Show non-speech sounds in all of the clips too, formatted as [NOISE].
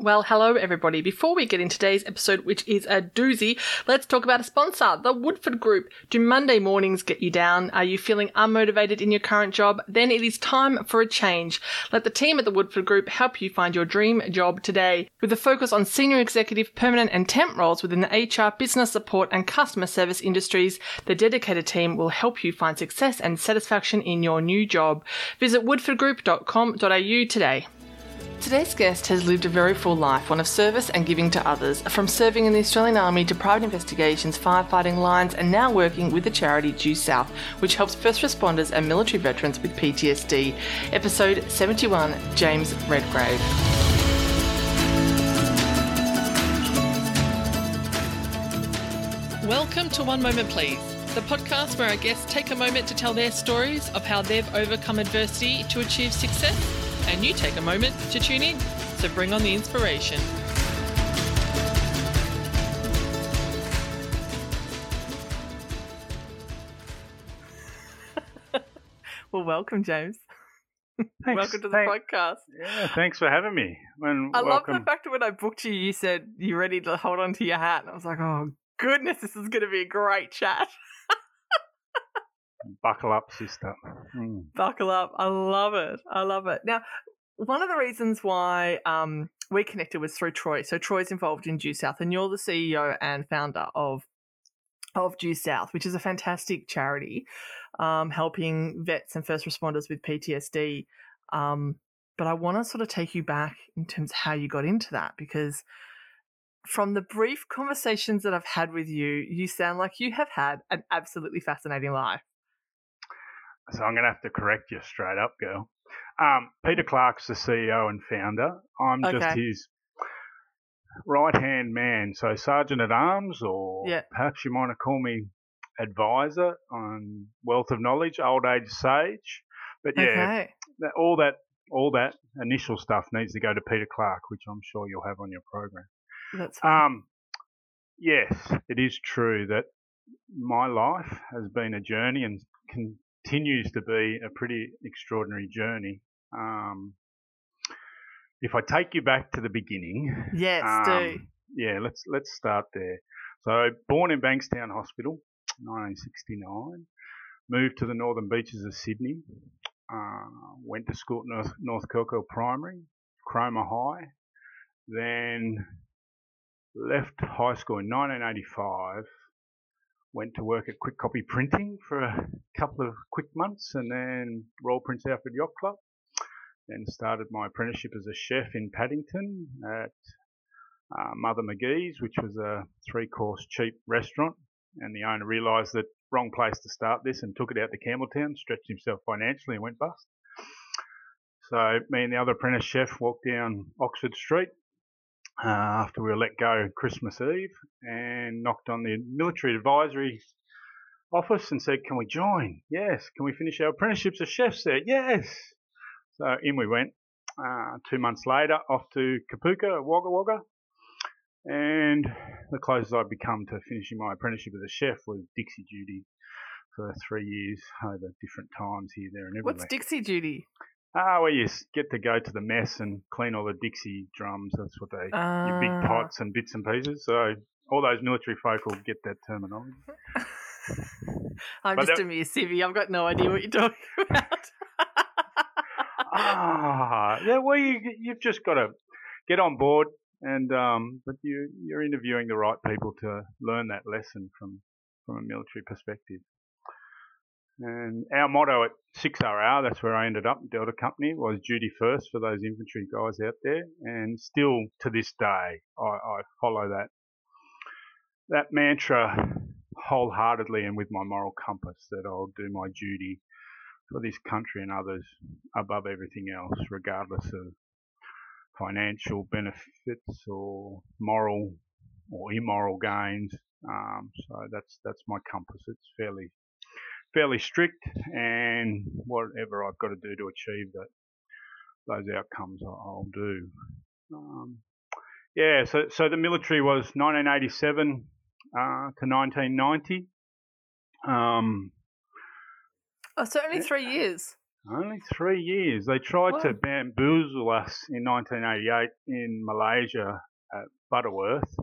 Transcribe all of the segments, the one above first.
Well, hello everybody. Before we get into today's episode, which is a doozy, let's talk about a sponsor, the Woodford Group. Do Monday mornings get you down? Are you feeling unmotivated in your current job? Then it is time for a change. Let the team at the Woodford Group help you find your dream job today. With a focus on senior executive, permanent and temp roles within the HR, business support and customer service industries, the dedicated team will help you find success and satisfaction in your new job. Visit woodfordgroup.com.au today. Today's guest has lived a very full life, one of service and giving to others, from serving in the Australian Army to private investigations, firefighting lines, and now working with the charity Due South, which helps first responders and military veterans with PTSD. Episode 71 James Redgrave. Welcome to One Moment Please, the podcast where our guests take a moment to tell their stories of how they've overcome adversity to achieve success and you take a moment to tune in. So bring on the inspiration. [LAUGHS] well, welcome, James. [LAUGHS] Thanks, welcome to the thank, podcast. Yeah, thanks for having me. And I welcome. love the fact that when I booked you, you said you're ready to hold on to your hat. And I was like, oh, goodness, this is going to be a great chat. [LAUGHS] Buckle up, sister. Mm. Buckle up. I love it. I love it. Now, one of the reasons why um, we connected was through Troy. So Troy's involved in Due South, and you're the CEO and founder of of Due South, which is a fantastic charity um, helping vets and first responders with PTSD. Um, but I want to sort of take you back in terms of how you got into that because from the brief conversations that I've had with you, you sound like you have had an absolutely fascinating life. So I'm going to have to correct you straight up, girl. Um, Peter Clark's the CEO and founder. I'm Okay. just his right hand man. So Sergeant at Arms, or Yeah. perhaps you might call me advisor on wealth of knowledge, old age sage. But yeah, Okay. that, all that all that initial stuff needs to go to Peter Clark, which I'm sure you'll have on your program. That's Um, yes, it is true that my life has been a journey and continues to be a pretty extraordinary journey. Um, if I take you back to the beginning, yes, do. um, yeah, let's let's start there. So, born in Bankstown Hospital, 1969, moved to the northern beaches of Sydney, uh, went to school at North, North Primary, Cromer High, then left high school in 1985, went to work at Quick Copy Printing for a couple of quick months, and then Royal Prince Alfred Yacht Club. Then started my apprenticeship as a chef in Paddington at uh, Mother McGee's, which was a three-course cheap restaurant, and the owner realised that wrong place to start this and took it out to Campbelltown, stretched himself financially and went bust. So me and the other apprentice chef walked down Oxford Street uh, after we were let go Christmas Eve and knocked on the military advisory office and said, "Can we join? Yes. Can we finish our apprenticeships as chefs there? Yes." So in we went. Uh, two months later, off to Kapooka, Wagga Wagga. And the closest I'd become to finishing my apprenticeship as a chef was Dixie duty for three years over different times here, there, and everywhere. What's Dixie duty? Ah, well, you get to go to the mess and clean all the Dixie drums. That's what they, your big Ah. pots and bits and pieces. So all those military folk will get that terminology. [LAUGHS] I'm But just that- a mere civvy. I've got no idea what you're talking [LAUGHS] about. ah, yeah. Well, you, you've just got to get on board, and um, but you you're interviewing the right people to learn that lesson from from a military perspective. And our motto at 6RR, that's where I ended up, Delta Company, was duty first for those infantry guys out there. And still to this day, I, I follow that that mantra wholeheartedly and with my moral compass that I'll do my duty for this country and others above everything else, regardless of financial benefits or moral or immoral gains. Um, so that's that's my compass. It's fairly fairly strict, and whatever I've got to do to achieve that those outcomes, I'll, do. Um, yeah, so so the military was 1987 uh, to 1990. Um, oh, so only three years. Only three years. They tried to bamboozle us in 1988 in Malaysia at Butterworth,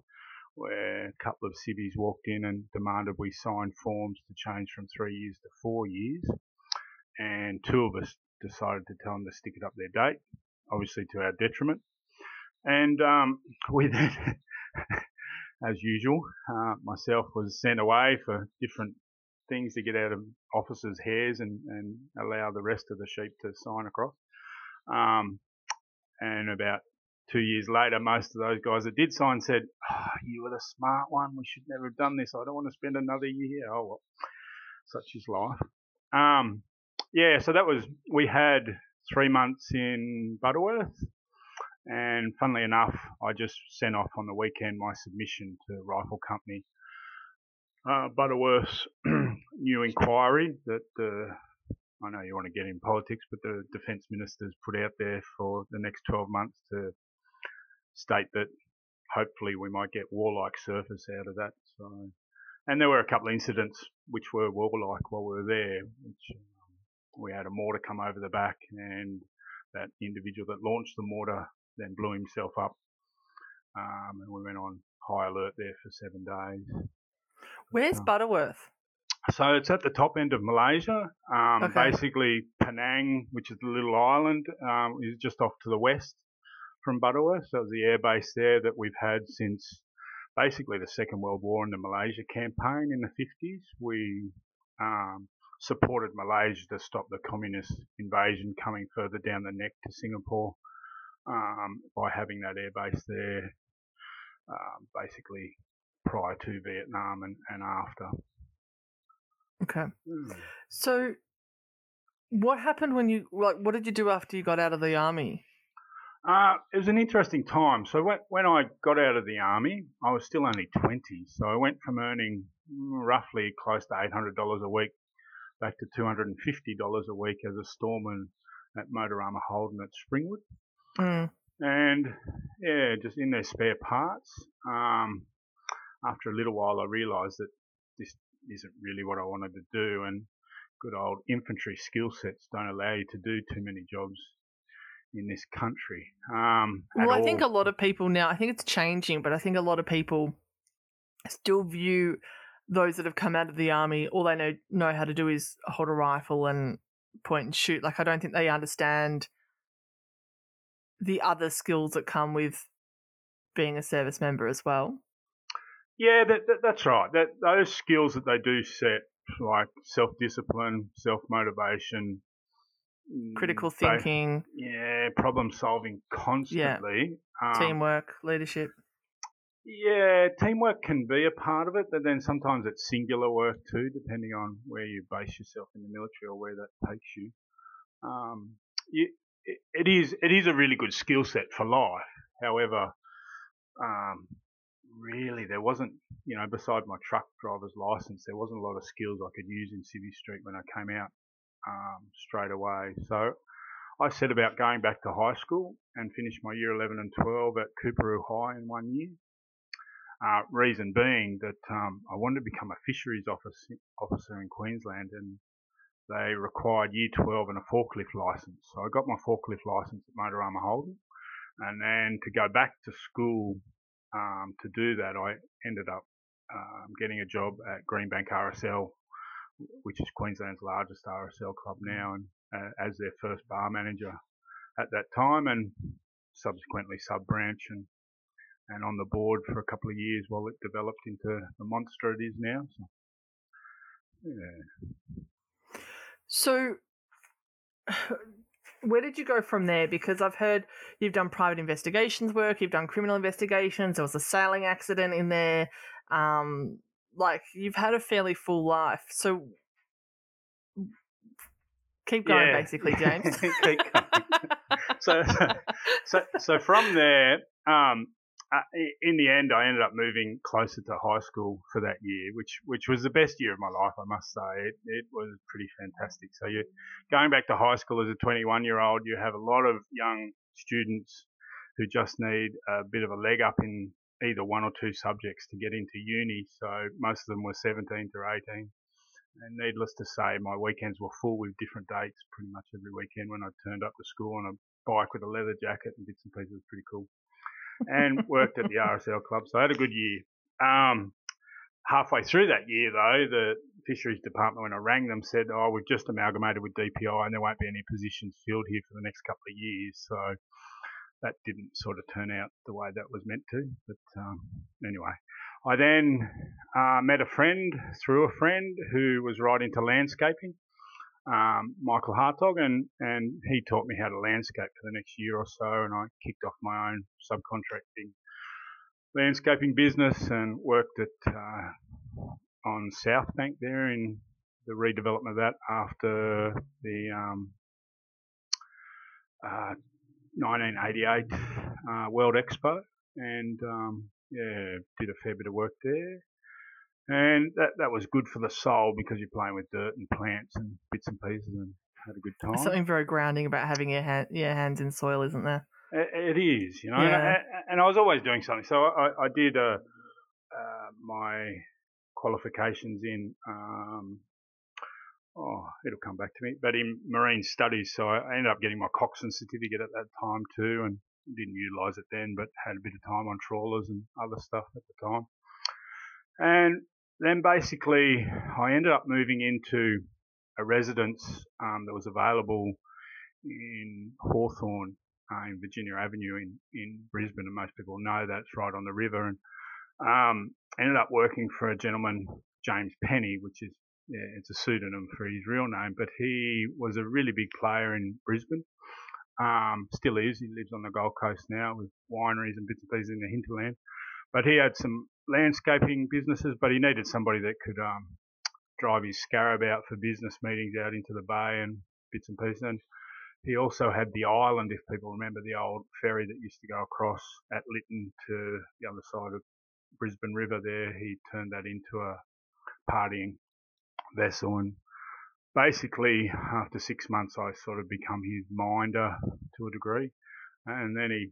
where a couple of civvies walked in and demanded we sign forms to change from three years to four years. And two of us decided to tell them to stick it up their date, obviously to our detriment. And um, [LAUGHS] we then, as usual, uh, myself was sent away for different things to get out of officers' hairs and, and allow the rest of the sheep to sign across. Um, and about two years later, most of those guys that did sign said, oh, "You were the smart one. We should never have done this. I don't want to spend another year." here." Oh well, such is life. Um, yeah, so that was we had three months in Butterworth, and funnily enough, I just sent off on the weekend my submission to Rifle Company uh, Butterworth's [CLEARS THROAT] new inquiry that uh, I know you want to get in politics, but the defence minister's put out there for the next 12 months to state that hopefully we might get warlike surface out of that. So, and there were a couple of incidents which were warlike while we were there, which um, we had a mortar come over the back, and that individual that launched the mortar then blew himself up, um, and we went on high alert there for seven days. Where's Oh. Butterworth? So it's at the top end of Malaysia. Um, Okay. Basically, Penang, which is the little island, um, is just off to the west from Butterworth. So it was the air base there that we've had since basically the Second World War and the Malaysia campaign in the 50s. We um, supported Malaysia to stop the communist invasion coming further down the neck to Singapore um, by having that air base there, um, basically prior to Vietnam and, and after. Okay. So, what happened when you like? What did you do after you got out of the army? Uh, it was an interesting time. So when, when I got out of the army, I was still only 20. So I went from earning mm, roughly close to $800 a week back to $250 a week as a storeman at Motorama Holden at Springwood. Mm. And yeah, just in their spare parts. Um, after a little while, I realised that this isn't really what I wanted to do, and good old infantry skill sets don't allow you to do too many jobs in this country. Um, Well, I think a lot of people now. I think it's changing, but I think a lot of people still view those that have come out of the army. All they know know how to do is hold a rifle and point and shoot. Like I don't think they understand the other skills that come with being a service member as well. Yeah, that, that, that's right. That those skills that they do set, like self discipline, self motivation, Critical they- thinking, yeah, problem solving constantly. Um, teamwork, leadership. Yeah, teamwork can be a part of it, but then sometimes it's singular work too, depending on where you base yourself in the military or where that takes you. Um, you it, it is it is a really good skill set for life. However, um, really there wasn't, you know, beside my truck driver's license, there wasn't a lot of skills I could use in Civvy Street when I came out um, straight away. So I set about going back to high school and finished my year 11 and 12 at Coorparoo High in one year. Uh, reason being that um, I wanted to become a fisheries officer, officer in Queensland and they required year 12 and a forklift license. So I got my forklift license at Motorama Holden and then to go back to school um, to do that, I ended up um, getting a job at Greenbank RSL, which is Queensland's largest RSL club now, and uh, as their first bar manager at that time, and subsequently sub branch and and on the board for a couple of years while it developed into the monster it is now. So, yeah. So, [SIGHS] where did you go from there? Because I've heard you've done private investigations work, you've done criminal investigations. There was a sailing accident in there. Um, like you've had a fairly full life. So, keep going, Yeah. basically, [LAUGHS] James. Keep going. so, [LAUGHS] so, so from there, um, uh, in the end, I ended up moving closer to high school for that year, which which was the best year of my life, I must say. It, it was pretty fantastic. So you going back to high school as a 21 year old, you have a lot of young students who just need a bit of a leg up in either one or two subjects to get into uni. So most of them were 17 to 18 and needless to say, my weekends were full with different dates pretty much every weekend when I turned up to school on a bike with a leather jacket and bits and pieces. It was pretty cool. And [LAUGHS] worked at the RSL club, so I had a good year. Um, halfway through that year, though, the fisheries department, when I rang them, said, "Oh, we've just amalgamated with DPI, and there won't be any positions filled here for the next couple of years." So that didn't sort of turn out the way that was meant to. But um, anyway, I then uh, met a friend through a friend who was right into landscaping, um, Michael Hartog, and, and he taught me how to landscape for the next year or so. And I kicked off my own subcontracting landscaping business and worked at uh, on South Bank there in the redevelopment of that after the um, uh, 1988 uh, World Expo, and um, yeah, did a fair bit of work there. And that, that was good for the soul because you're playing with dirt and plants and bits and pieces and had a good time. There's something very grounding about having your, hand, your hands in soil, isn't there? It, it is, you know. Yeah. And, and, I was always doing something. So I, I did uh, uh, my qualifications in, um, oh, it'll come back to me, but in marine studies. So I ended up getting my coxswain certificate at that time too. And didn't utilise it then, but had a bit of time on trawlers and other stuff at the time. And then basically, I ended up moving into a residence um, that was available in Hawthorne uh, in Virginia Avenue in, in Brisbane, and most people know that's right on the river. And um, ended up working for a gentleman, James Penny, which is it's a pseudonym for his real name, but he was a really big player in Brisbane. Um, still is. He lives on the Gold Coast now with wineries and bits and pieces in the hinterland. But he had some landscaping businesses, but he needed somebody that could um, drive his scarab out for business meetings out into the bay and bits and pieces. And he also had the island, if people remember the old ferry that used to go across at Lytton to the other side of Brisbane River there. He turned that into a partying vessel and basically, after six months, I sort of become his minder to a degree, and then he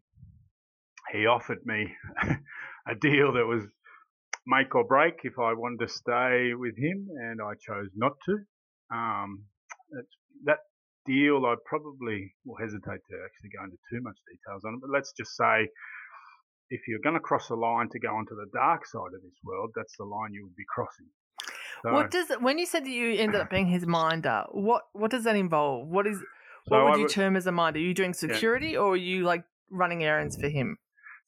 he offered me [LAUGHS] a deal that was make or break if I wanted to stay with him, and I chose not to. Um, that deal, I probably will hesitate to actually go into too much details on it, but let's just say if you're going to cross a line to go onto the dark side of this world, that's the line you would be crossing. So, what does when you said that you ended up being his minder? What what does that involve? What is what so would you term as a minder? Are you doing security yeah. or are you like running errands for him?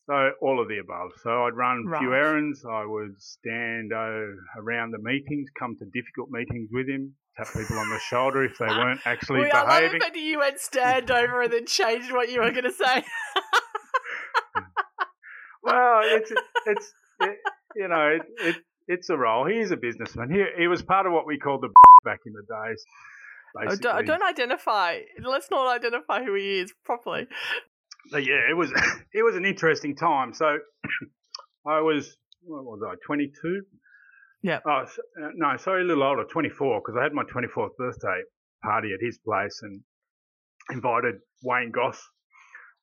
So all of the above. So I'd run a right. few errands. I would stand uh, around the meetings, come to difficult meetings with him, tap people on the shoulder if they weren't actually well, behaving. I love that you went [LAUGHS] stand over and then changed what you were going to say. [LAUGHS] well, it's it's it, you know it, it it's a role. He is a businessman. He he was part of what we called the back in the days. Oh, don't, don't, identify. Let's not identify who he is properly. But yeah, it was [COUGHS] it was an interesting time. So [COUGHS] I was what was I twenty two? Yeah. Oh uh, no, sorry, a little older, twenty four, because I had my twenty fourth birthday party at his place and invited Wayne Goss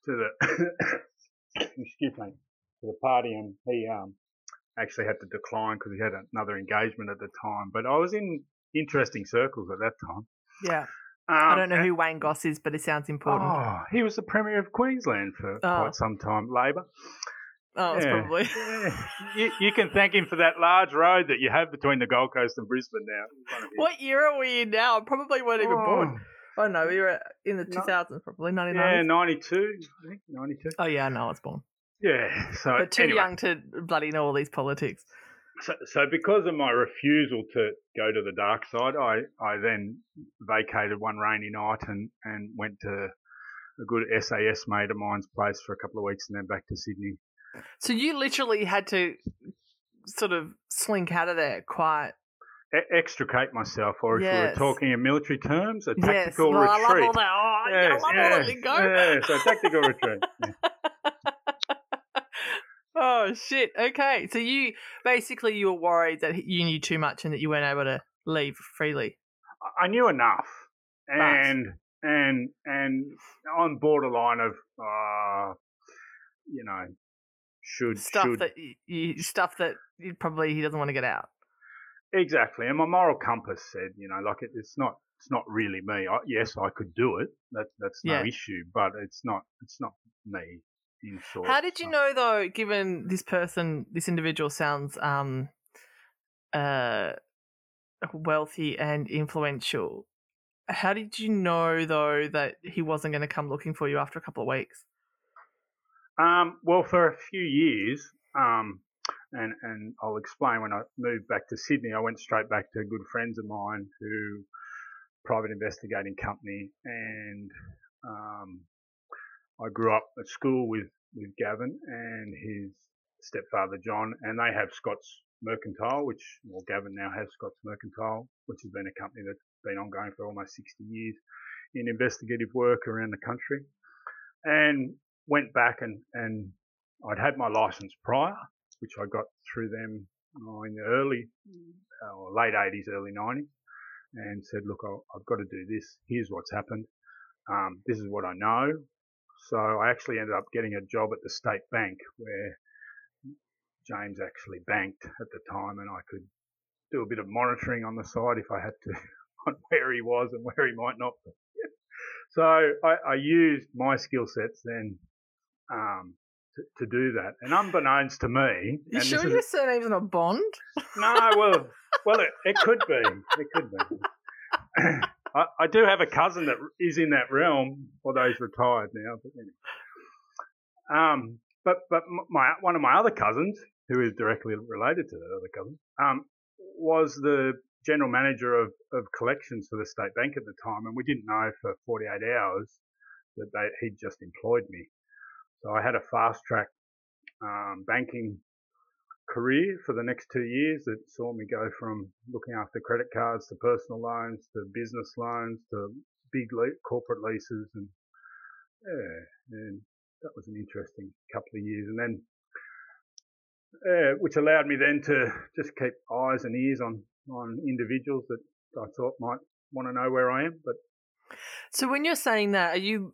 to the [COUGHS] excuse me to the party, and he um actually had to decline because he had another engagement at the time. But I was in interesting circles at that time. Yeah. Um, I don't know who Wayne Goss is, but it sounds important. Oh, he was the Premier of Queensland for oh. quite some time, Labor. Oh, yeah. probably. [LAUGHS] Yeah. You, you, can thank him for that large road that you have between the Gold Coast and Brisbane now. What year are we in now? I probably weren't even oh. born. Oh no, we were in the 2000s, probably 99. Yeah, 92, I think, 92. Oh yeah, no, I was born. Yeah, so but too anyway. young to bloody know all these politics. So, so because of my refusal to go to the dark side, I, I then vacated one rainy night and, and went to a good SAS mate of mine's place for a couple of weeks and then back to Sydney. So you literally had to sort of slink out of there quite e- extricate myself, or if yes. we were talking in military terms, a tactical oh, yes. well, retreat. I love all that. Oh, yes, I love yes, all that lingo. Yeah, so tactical retreat. [LAUGHS] Yeah. Oh shit. Okay. So you basically you were worried that you knew too much and that you weren't able to leave freely. I knew enough, and but. and and on borderline of uh, you know, should stuff should, that you stuff that probably he doesn't want to get out. Exactly, and my moral compass said, you know, like it, it's not it's not really me. I, yes, I could do it. That that's no Yeah. issue, but it's not it's not me. In short. How did you know though, given this person, this individual sounds um uh wealthy and influential, how did you know though that he wasn't going to come looking for you after a couple of weeks? Um, well, for a few years, um, and and I'll explain when I moved back to Sydney. I went straight back to good friends of mine who private investigating company, and um, I grew up at school with with Gavin and his stepfather John, and they have Scott's Mercantile, which well Gavin now has Scott's Mercantile, which has been a company that's been ongoing for almost 60 years in investigative work around the country, and went back and, and I'd had my license prior, which I got through them oh, in the early, or late 80s, early 90s, and said, look, I'll, I've got to do this. Here's what's happened. Um, this is what I know. So I actually ended up getting a job at the state bank where James actually banked at the time, and I could do a bit of monitoring on the side if I had to [LAUGHS] on where he was and where he might not be. [LAUGHS] So I, I used my skill sets then um, to, to do that. And unbeknownst to me, You sure your surname's not Bond? no, well, well, it, it could be. It could be. [LAUGHS] [CLEARS THROAT] I, do have a cousin that is in that realm, although he's retired now. But anyway. Um, but but my one of my other cousins, who is directly related to that other cousin, um, was the general manager of, of collections for the state bank at the time, and we didn't know for 48 hours that they, he'd just employed me. So I had a fast track um, banking career for the next two years that saw me go from looking after credit cards to personal loans to business loans to big le- corporate leases and yeah, and that was an interesting couple of years. And then, which allowed me then to just keep eyes and ears on on individuals that I thought might want to know where I am. But So when you're saying that, are you?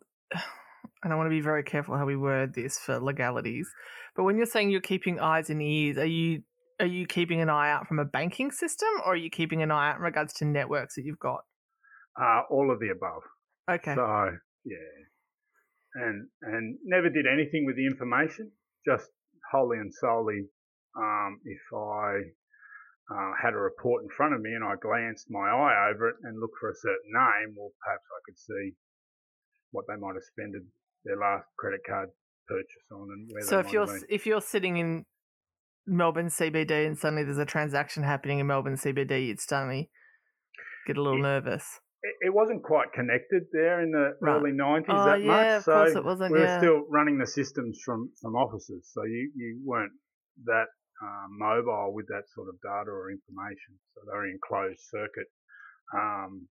And I want to be very careful how we word this for legalities. But when you're saying you're keeping eyes and ears, are you are you keeping an eye out from a banking system, or are you keeping an eye out in regards to networks that you've got? uh, all of the above. Okay. So yeah, and and never did anything with the information. Just wholly and solely, um, if I uh, had a report in front of me and I glanced my eye over it and looked for a certain name, well, perhaps I could see what they might have spent their last credit card purchase on and where so if you're if you're sitting in Melbourne CBD and suddenly there's a transaction happening in Melbourne CBD, you'd suddenly get a little Yeah. nervous. It, it wasn't quite connected there in the Right. early 90s Oh, that yeah, much. of so course it wasn't, we were yeah. still running the systems from, from offices. So you, you weren't that um, mobile with that sort of data or information. So they were in closed circuit um,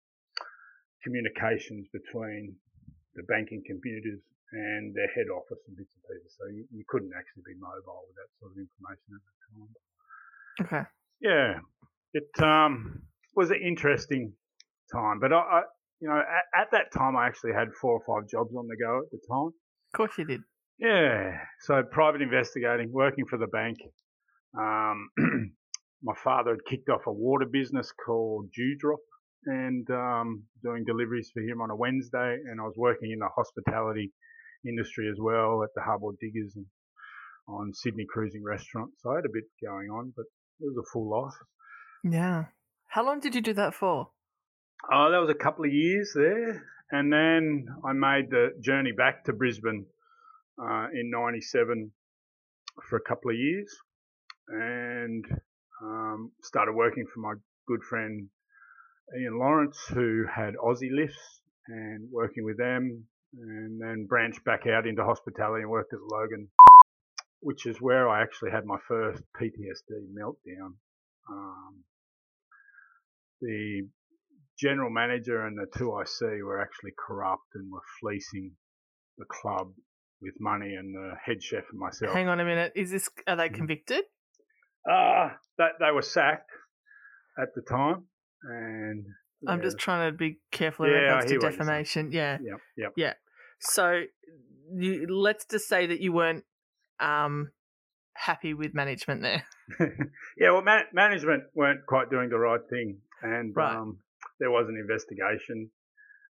communications between the banking computers and their head office and bits and pieces. So you, you couldn't actually be mobile with that sort of information at the time. Okay. Yeah, it um, was an interesting time, but I, I you know, at, at that time I actually had four or five jobs on the go at the time. Of course you did. Yeah, so private investigating, working for the bank. Um, [CLEARS THROAT] my father had kicked off a water business called Dewdrop and um, doing deliveries for him on a Wednesday, and I was working in the hospitality industry as well at the Harbour Diggers and on Sydney Cruising Restaurant. So I had a bit going on, but it was a full life. Yeah. How long did you do that for? Oh, that was a couple of years there. And then I made the journey back to Brisbane uh, in 97 for a couple of years and um, started working for my good friend Ian Lawrence, who had Aussie lifts and working with them. And then branched back out into hospitality and worked at Logan, which is where I actually had my first PTSD meltdown. Um, the general manager and the two IC were actually corrupt and were fleecing the club with money and the head chef and myself. Hang on a minute. Is this are they Mhm. convicted? Uh, that they were sacked at the time and I'm yeah, just trying to be careful in Yeah, regards to hear what you're defamation. Yeah. Yep, yep. So you, let's just say that you weren't um, happy with management there. [LAUGHS] [LAUGHS] yeah, well, man- management weren't quite doing the right thing, and Right. um, there was an investigation,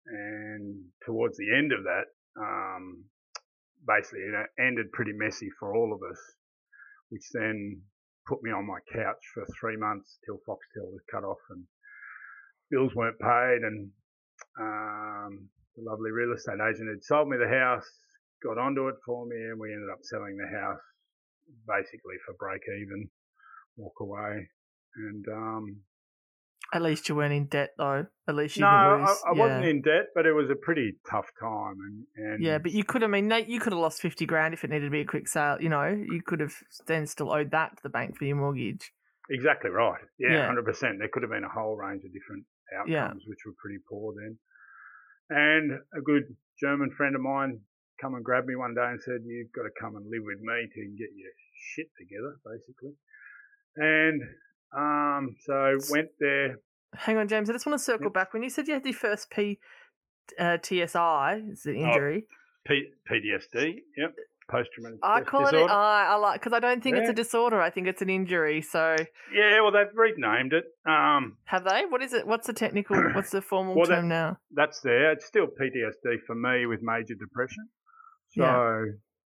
and towards the end of that, um, basically, it ended pretty messy for all of us, which then put me on my couch for three months till Foxtel was cut off and bills weren't paid, and um, the lovely real estate agent had sold me the house, got onto it for me, and we ended up selling the house basically for break even, walk away, and um, At least you weren't in debt, though. At least you no, I. I yeah. wasn't in debt, but it was a pretty tough time, and, and Yeah, but you could have. I mean, Nate, you could have lost fifty grand if it needed to be a quick sale. You know, you could have then still owed that to the bank for your mortgage. Exactly right. Yeah, Yeah. hundred percent. There could have been a whole range of different Yeah. outcomes, which were pretty poor then. And a good German friend of mine come and grabbed me one day and said, "You've got to come and live with me to get your shit together, basically." And um, so went there. Hang on, James. I just want to circle Yep. back. When you said you had your first P, uh, TSI, it's Oh, an injury. P- PTSD, yep, post traumatic I call it. disorder. I I like because I don't think it's a disorder. I think it's an injury. So yeah, well, they've renamed it. Um, have they? What is it? What's the technical? [CLEARS THROAT] What's the formal Well, that- term now? that's there. It's still PTSD for me with major depression. So Yeah.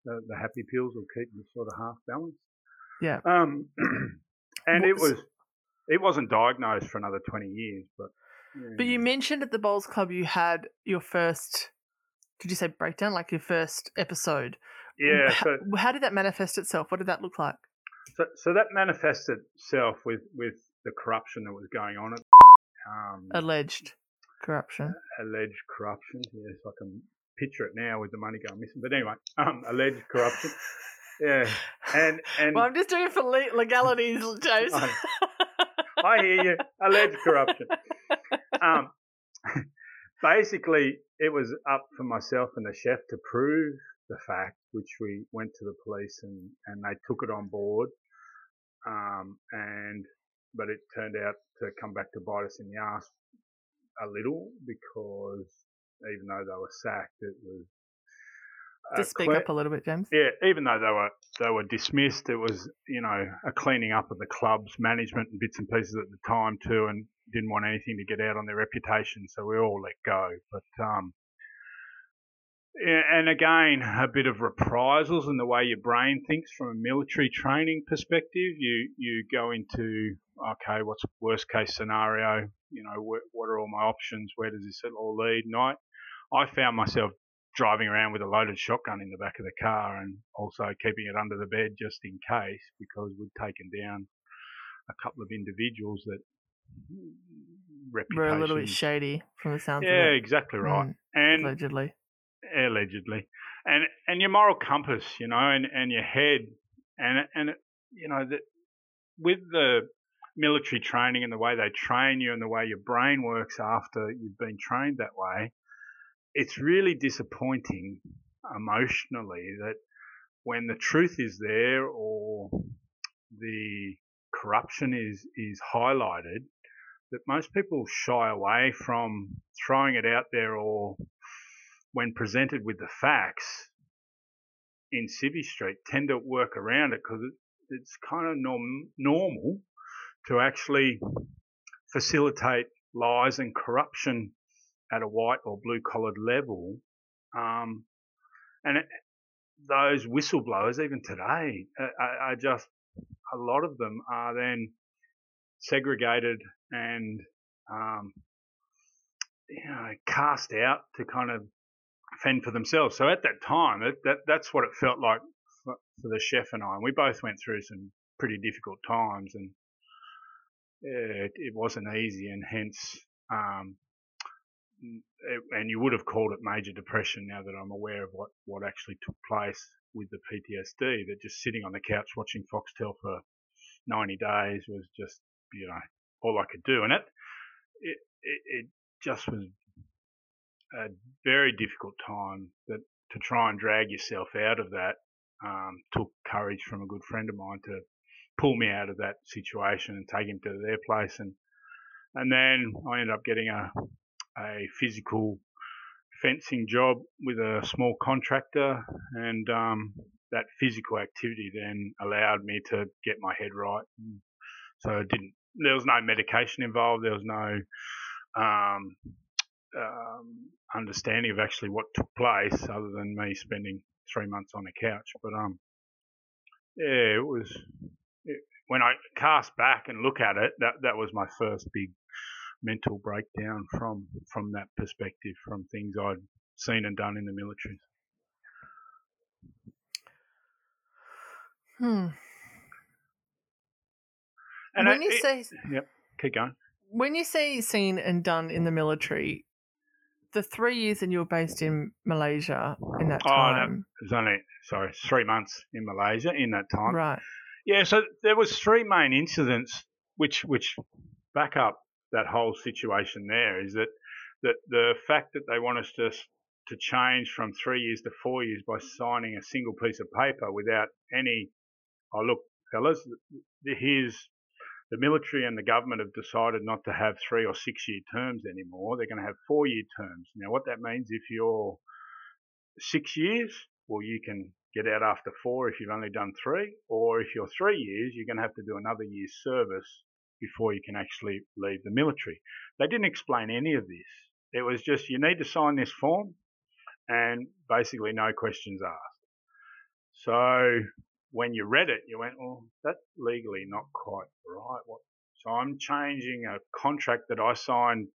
the, the happy pills will keep you sort of half balanced. Yeah. Um, [CLEARS THROAT] and it was, it wasn't diagnosed for another 20 years, but. yeah. But you mentioned at the Bowls Club you had your first. Did you say breakdown? Like your first episode? Yeah, How, so, how did that manifest itself? What did that look like? so, so that manifested itself with, with the corruption that was going on at um, Alleged corruption. alleged corruption. Yes, I can picture it now with the money going missing. But anyway, um, alleged corruption. Yeah, and and Well, I'm just doing it for legalities, James. I- I hear you. Alleged corruption. Um, [LAUGHS] basically, it was up for myself and the chef to prove the fact, which we went to the police and, and they took it on board. Um, and but it turned out to come back to bite us in the ass a little because even though they were sacked, it was a just speak cle- up a little bit, James. yeah, even though they were they were dismissed, it was you know a cleaning up of the club's management and bits and pieces at the time too, and didn't want anything to get out on their reputation, so we all let go. But um, and again, a bit of reprisals in the way your brain thinks from a military training perspective. You you go into okay, what's the worst case scenario? You know, what, what are all my options? Where does this all lead? And I, I found myself driving around with a loaded shotgun in the back of the car and also keeping it under the bed just in case because we'd taken down a couple of individuals that reputation. We're a little bit shady from the sounds yeah, of it. exactly right. Mm, and allegedly. Allegedly, and and your moral compass, you know, and and your head, and and you know that with the military training and the way they train you and the way your brain works after you've been trained that way, it's really disappointing emotionally that when the truth is there or the corruption is is highlighted that most people shy away from throwing it out there or when presented with the facts in Civvy Street tend to work around it because it's kind of norm, normal to actually facilitate lies and corruption at a white or blue collared level. Um, and it, those whistleblowers, even today, are, are just a lot of them are then segregated and um, you know cast out to kind of fend for themselves. So at that time, that, that that's what it felt like for, for the chef and I. And we both went through some pretty difficult times, and it, it wasn't easy, and hence. Um, it, and you would have called it major depression now that I'm aware of what, what actually took place with the PTSD that just sitting on the couch watching Foxtel for 90 days was just, you know, all I could do. And it, it, it, it just was a very difficult time that to try and drag yourself out of that um, took courage from a good friend of mine to pull me out of that situation and take him to their place and and then I ended up getting a a physical fencing job with a small contractor and um, that physical activity then allowed me to get my head right. So it didn't. There was no medication involved. There was no um, um, understanding of actually what took place, other than me spending three months on a couch. But um, yeah, it was. It, when I cast back and look at it, that that was my first big mental breakdown from from that perspective, from things I'd seen and done in the military. Hmm. And when I, you it, say, yep, keep going. When you say seen and done in the military, the three years that you were based in Malaysia in that time. Oh, no, it was only sorry, three months in Malaysia in that time. Right. Yeah, so there was three main incidents which which back up that whole situation there is that that the fact that they want us to to change from three years to four years by signing a single piece of paper without any oh look fellas here's the military and the government have decided not to have three or six year terms anymore. They're going to have four year terms. Now, what that means, if you're six years, well, you can get out after four if you've only done three, or if you're three years, you're going to have to do another year's service before you can actually leave the military. They didn't explain any of this. It was just you need to sign this form and basically no questions asked. So when you read it, you went, well, that's legally not quite right. What? So I'm changing a contract that I signed,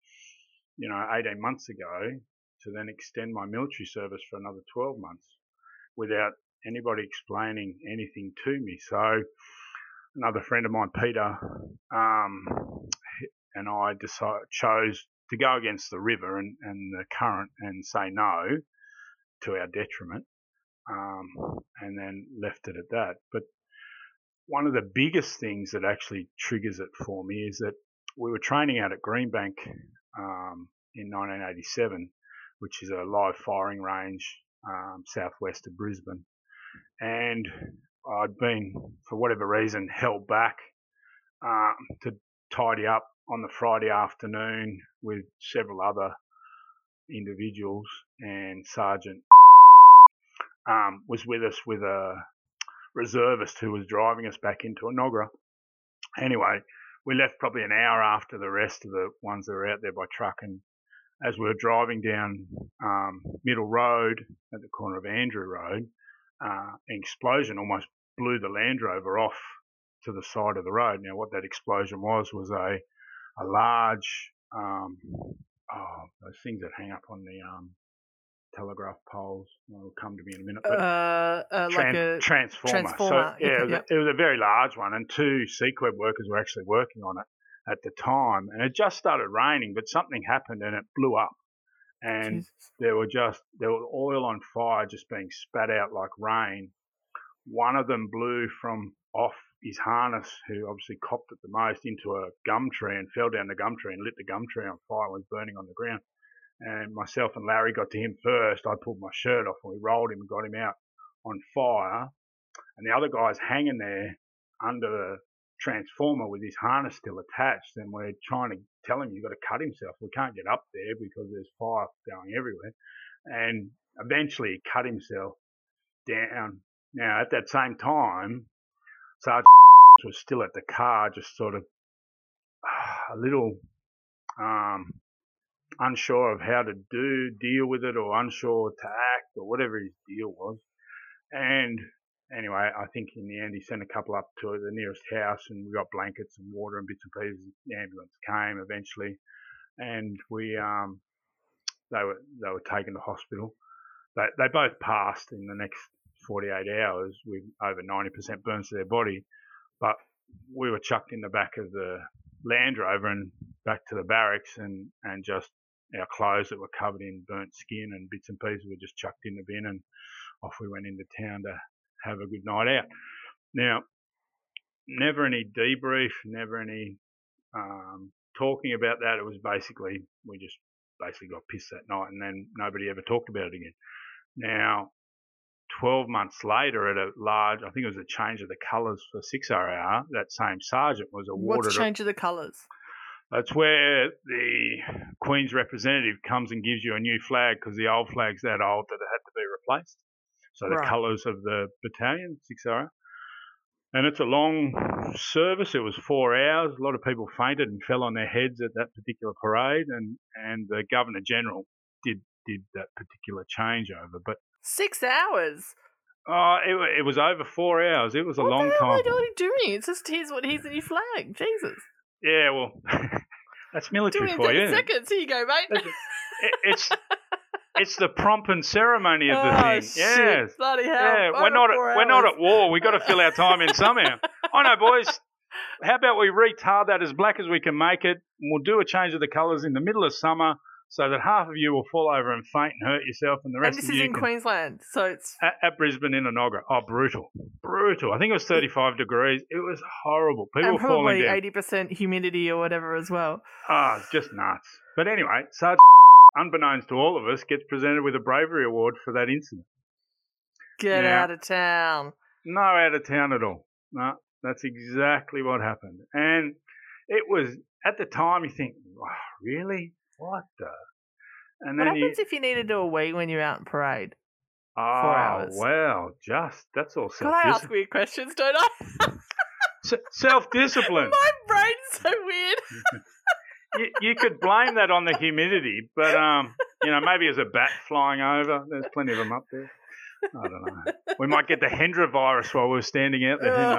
you know, 18 months ago to then extend my military service for another 12 months without anybody explaining anything to me. So another friend of mine, Peter, um, and I decided, chose to go against the river and, and the current and say no to our detriment um, and then left it at that. But one of the biggest things that actually triggers it for me is that we were training out at Greenbank um, in 1987, which is a live firing range um, southwest of Brisbane. And I'd been, for whatever reason, held back um, to tidy up on the Friday afternoon with several other individuals and Sergeant um, was with us with a reservist who was driving us back into Enoggera. Anyway, we left probably an hour after the rest of the ones that were out there by truck. And as we were driving down um, Middle Road at the corner of Andrew Road, uh, an explosion almost blew the Land Rover off to the side of the road. Now, what that explosion was was a a large um, oh, those things that hang up on the um, telegraph poles. will come to me in a minute. But uh, uh, like a transformer. transformer. So, yeah, it was, a, it was, a, very large one, and two CQEB workers were actually working on it at the time. And it just started raining, but something happened and it blew up. And Jesus. there were just there was oil on fire just being spat out like rain. One of them blew from off his harness, who obviously copped it the most, into a gum tree and fell down the gum tree and lit the gum tree on fire and was burning on the ground and myself and Larry got to him first. I pulled my shirt off and we rolled him and got him out on fire. And the other guy's hanging there under the transformer with his harness still attached. And we're trying to tell him, you've got to cut himself. We can't get up there because there's fire going everywhere. And eventually he cut himself down. Now, at that same time, Sergeant [LAUGHS] was still at the car, just sort of [SIGHS] a little um, unsure of how to do deal with it or unsure to act or whatever his deal was. And anyway, I think in the end he sent a couple up to the nearest house and we got blankets and water and bits and pieces. The ambulance came eventually and we um they were they were taken to hospital. They they both passed in the next 48 hours with over 90% burns to their body, but we were chucked in the back of the Land Rover and back to the barracks and, and just our clothes that were covered in burnt skin and bits and pieces were just chucked in the bin and off we went into town to have a good night out. Now, never any debrief, never any um, talking about that. It was basically, we just basically got pissed that night and then nobody ever talked about it again. Now, 12 months later at a large, I think it was a change of the colours for 6RR, that same sergeant was awarded. What's change of the colours? That's where the Queen's representative comes and gives you a new flag because the old flag's that old that it had to be replaced. so the Right. colours of the battalion, 6RA. And it's a long service. It was four hours. A lot of people fainted and fell on their heads at that particular parade, and, and the Governor General did did that particular changeover. But Six hours. oh, it, it was over four hours. It was a what long the hell time. are they doing? It's just here's what here's the new flag. Jesus. Yeah, well, [LAUGHS] that's military for you. seconds. Here you go, mate. It- it's [LAUGHS] it's the pomp and ceremony of the oh, thing. shit. Yes. Bloody hell. Yeah, we're not at, four we're not at war. We got to fill our time in somehow. I know, boys. [LAUGHS] How about we retard that as black as we can make it? and We'll do a change of the colours in the middle of summer, so that half of you will fall over and faint and hurt yourself, and the rest. Of the thing. And this of is you in can, Queensland, so it's at, at Brisbane in Enoggera. Oh, brutal, brutal. I think it was 35 degrees. It was horrible. People and were falling probably down. eighty percent humidity or whatever as well. Ah, it's just nuts. But anyway, Sergeant, [LAUGHS] unbeknownst to all of us, gets presented with a bravery award for that incident. Get Yeah. out of town. No out of town at all. No, that's exactly what happened. And it was at the time you think, wow, really? What the? And What then you, happens if you need to do a wee when you're out in parade? oh, hours? well, just that's all Can I ask weird questions, don't I? self discipline. [LAUGHS] My brain's so weird. you, you could blame that on the humidity, but um, you know, maybe as a bat flying over, there's plenty of them up there. I don't know. We might get the Hendra virus while we're standing out there. Who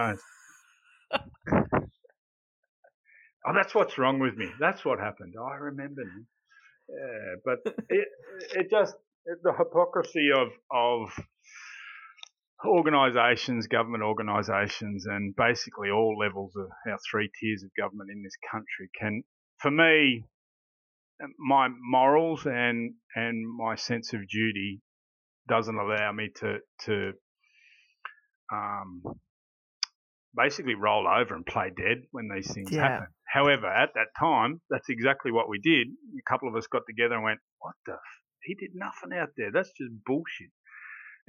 [LAUGHS] knows? [LAUGHS] oh, that's what's wrong with me. That's what happened. I remember now. Yeah, but [LAUGHS] it it just it, the hypocrisy of of organisations, government organisations, and basically all levels of our three tiers of government in this country can, for me, my morals and and my sense of duty doesn't allow me to to um, basically roll over and play dead when these things Yeah. happen. However, at that time, that's exactly what we did. A couple of us got together and went, "What the? F- he did nothing out there. That's just bullshit."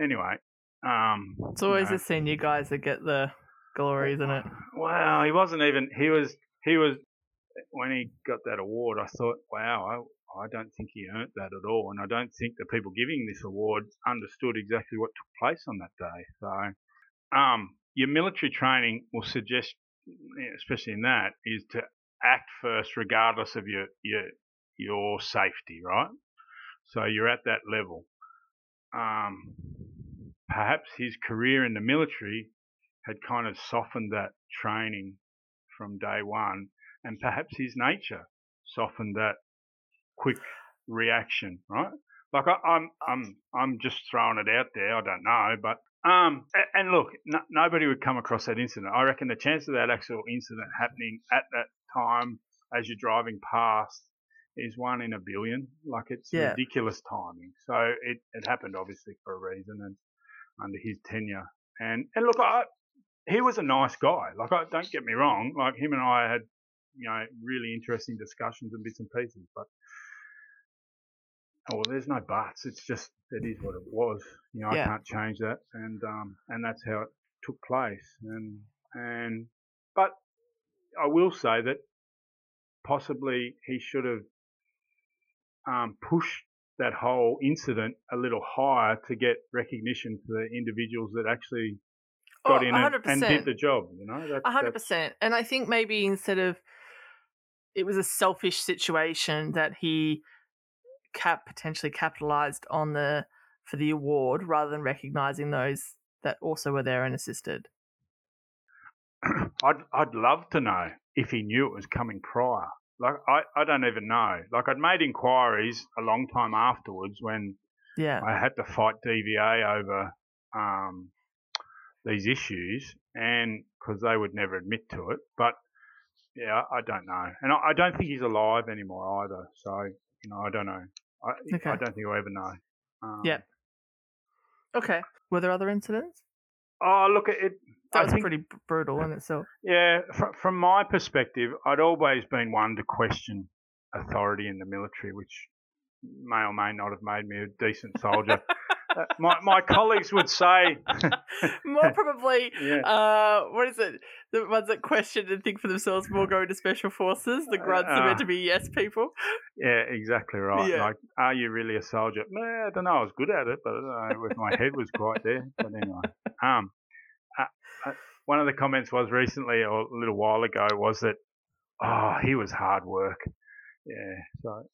Anyway, um, It's always you know, the senior guys that get the glory, isn't it? Wow, he wasn't even. He was. He was. When he got that award, I thought, wow, I, I don't think he earned that at all, and I don't think the people giving this award understood exactly what took place on that day. So, um, your military training will suggest, especially in that, is to act first, regardless of your your your safety, right? So you're at that level. Um, perhaps his career in the military had kind of softened that training from day one, and perhaps his nature softened that quick reaction, right? Like I, I'm, I'm, I'm just throwing it out there. I don't know, but um, and look, no, nobody would come across that incident. I reckon the chance of that actual incident happening at that time as you're driving past is one in a billion. Like it's Yeah. ridiculous timing. So it, it happened obviously for a reason and under his tenure. And and look, I, he was a nice guy. Like, I, don't get me wrong. Like him and I had, you know, really interesting discussions and bits and pieces. But oh well, there's no buts. It's just it is what it was. You know, Yeah. I can't change that, and um, and that's how it took place. And and but I will say that possibly he should have um, pushed that whole incident a little higher to get recognition for the individuals that actually got Oh, in and, and did the job. You know, A hundred percent. And I think maybe instead of it was a selfish situation that he cap potentially capitalized on the for the award rather than recognizing those that also were there and assisted. I'd I'd love to know if he knew it was coming prior. Like I, I don't even know. Like I'd made inquiries a long time afterwards when Yeah. I had to fight DVA over um, these issues, and because they would never admit to it. But yeah, I don't know, and I, I don't think he's alive anymore either. So you know, I don't know. I, Okay. I don't think I'll ever know. Um, Yeah. Okay. Were there other incidents? Oh, look, it. That I was think, pretty brutal in itself. Yeah, fr- from my perspective, I'd always been one to question authority in the military, which may or may not have made me a decent soldier. [LAUGHS] Uh, [LAUGHS] my my colleagues would say [LAUGHS] more probably. [LAUGHS] Yeah. Uh, what is it? The ones that question and think for themselves more go into special forces. The grunts are meant to be yes people. Yeah, exactly right. Yeah. Like, are you really a soldier? Nah, I don't know. I was good at it, but I don't know if my head was quite there. But anyway, um, uh, uh, one of the comments was recently or a little while ago was that, oh, he was hard work. Yeah, so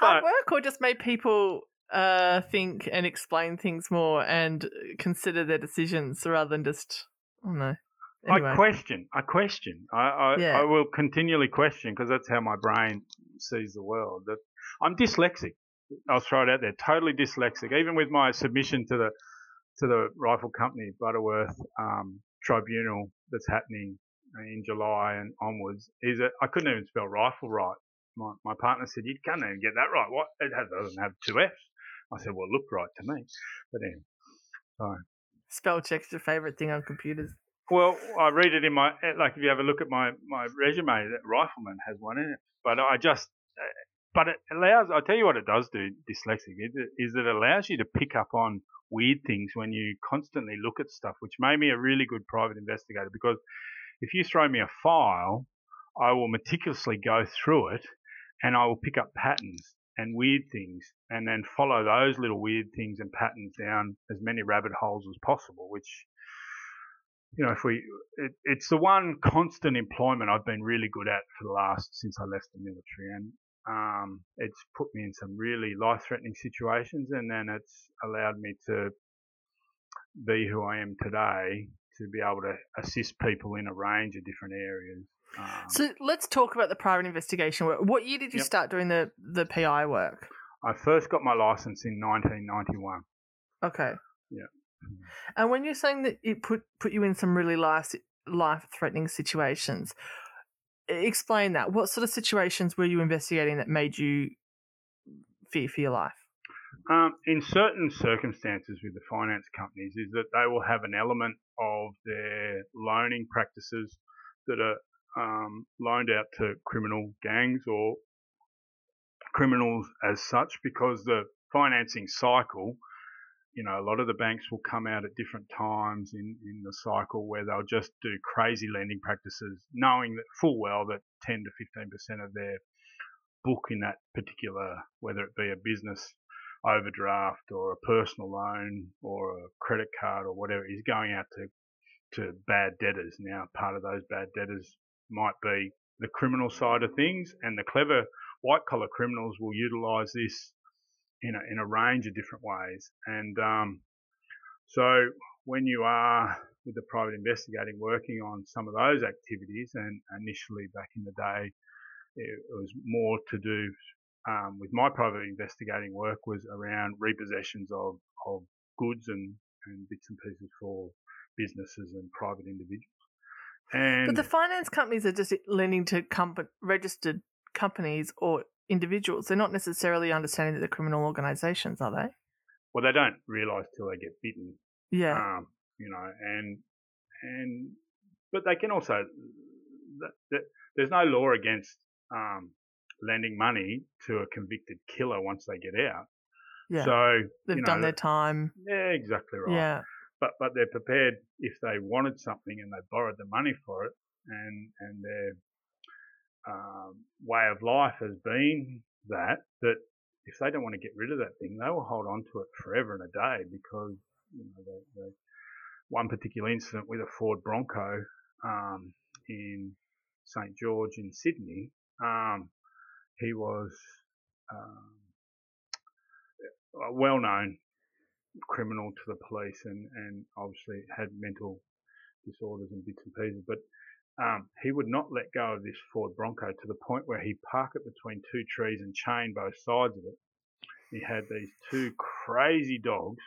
Hard But- work, or just made people uh think and explain things more and consider their decisions rather than just I don't know. Anyway. I question. I question. I I, Yeah. I will continually question because that's how my brain sees the world. That I'm dyslexic. I'll throw it out there. Totally dyslexic. Even with my submission to the to the rifle company Butterworth um, tribunal that's happening in July and onwards, is that I couldn't even spell rifle right. My, my partner said, "You can't even get that right. What? It has, doesn't have two F's." I said, "Well, it looked right to me." But anyway, so Spell check's your favourite thing on computers. well, I read it in my like. If you have a look at my my resume, that rifleman has one in it. But I just, uh, but it allows. I tell you what, it does do. Dyslexic is it, is it allows you to pick up on weird things when you constantly look at stuff, which made me a really good private investigator. Because if you throw me a file, I will meticulously go through it, and I will pick up patterns and weird things, and then follow those little weird things and patterns down as many rabbit holes as possible, which you know, if we, it, it's the one constant employment I've been really good at for the last since I left the military, and um, it's put me in some really life-threatening situations, and then it's allowed me to be who I am today, to be able to assist people in a range of different areas. Um, So let's talk about the private investigation work. What year did you Yep. start doing the the PI work? I first got my license in 1991. Okay. Yeah. And when you're saying that it put put you in some really life life threatening situations, explain that. What sort of situations were you investigating that made you fear for your life? Um, in certain circumstances with the finance companies, is that they will have an element of their loaning practices that are um, loaned out to criminal gangs or criminals as such, because the financing cycle, you know, a lot of the banks will come out at different times in, in the cycle where they'll just do crazy lending practices, knowing that full well that 10 to 15% of their book in that particular, whether it be a business overdraft or a personal loan or a credit card or whatever is going out to to bad debtors. Now, part of those bad debtors might be the criminal side of things, and the clever white collar criminals will utilise this in a, in a range of different ways. And um, so, when you are with the private investigating working on some of those activities, and initially back in the day, it was more to do um, with my private investigating work was around repossessions of, of goods and, and bits and pieces for businesses and private individuals. And But the finance companies are just lending to registered companies or individuals. They're not necessarily understanding that they're criminal organisations, are they? well, they don't realise till they get bitten, Yeah. um, you know, and and but they can also th th there's no law against um, lending money to a convicted killer once they get out. yeah. So They've you know, done their time. Yeah, exactly right. Yeah. But but they're prepared if they wanted something and they borrowed the money for it, and and their um, way of life has been that that if they don't want to get rid of that thing, they will hold on to it forever and a day because you know the, the one particular incident with a Ford Bronco um, in St George in Sydney, um, he was um, a well-known criminal to the police and, and obviously had mental disorders and bits and pieces. But um, he would not let go of this Ford Bronco to the point where he'd park it between two trees and chain both sides of it. He had these two crazy dogs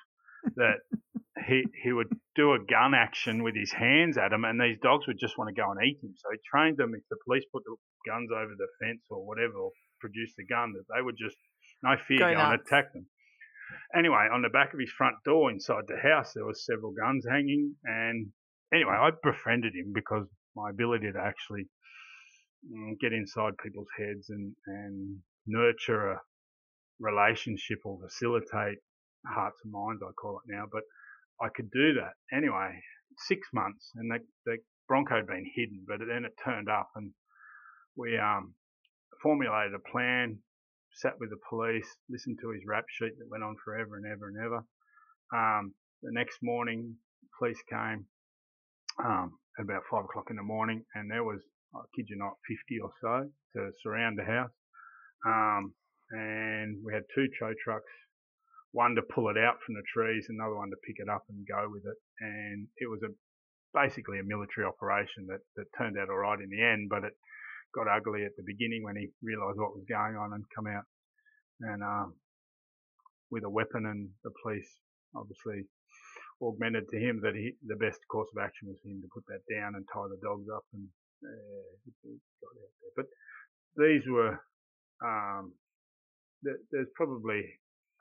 that [LAUGHS] he he would do a gun action with his hands at them, and these dogs would just want to go and eat him. So he trained them if the police put the guns over the fence or whatever, or produced the gun, that they would just no fear Go go, and attack them. Anyway, on the back of his front door inside the house, there was several guns hanging, and anyway, I befriended him because my ability to actually mm, get inside people's heads and and nurture a relationship or facilitate hearts and minds, I call it now. But I could do that anyway. Six months, and the, the Bronco had been hidden, but then it turned up, and we um, formulated a plan, sat with the police, listened to his rap sheet that went on forever and ever and ever. Um, the next morning, police came um, at about five o'clock in the morning, and there was, I kid you not, 50 or so to surround the house. Um, and we had two tow trucks, one to pull it out from the trees, another one to pick it up and go with it. And it was a basically a military operation that, that turned out all right in the end, but it got ugly at the beginning when he realised what was going on and come out and um, with a weapon and the police obviously augmented to him that he, the best course of action was for him to put that down and tie the dogs up and uh, got out there. But these were um, there's probably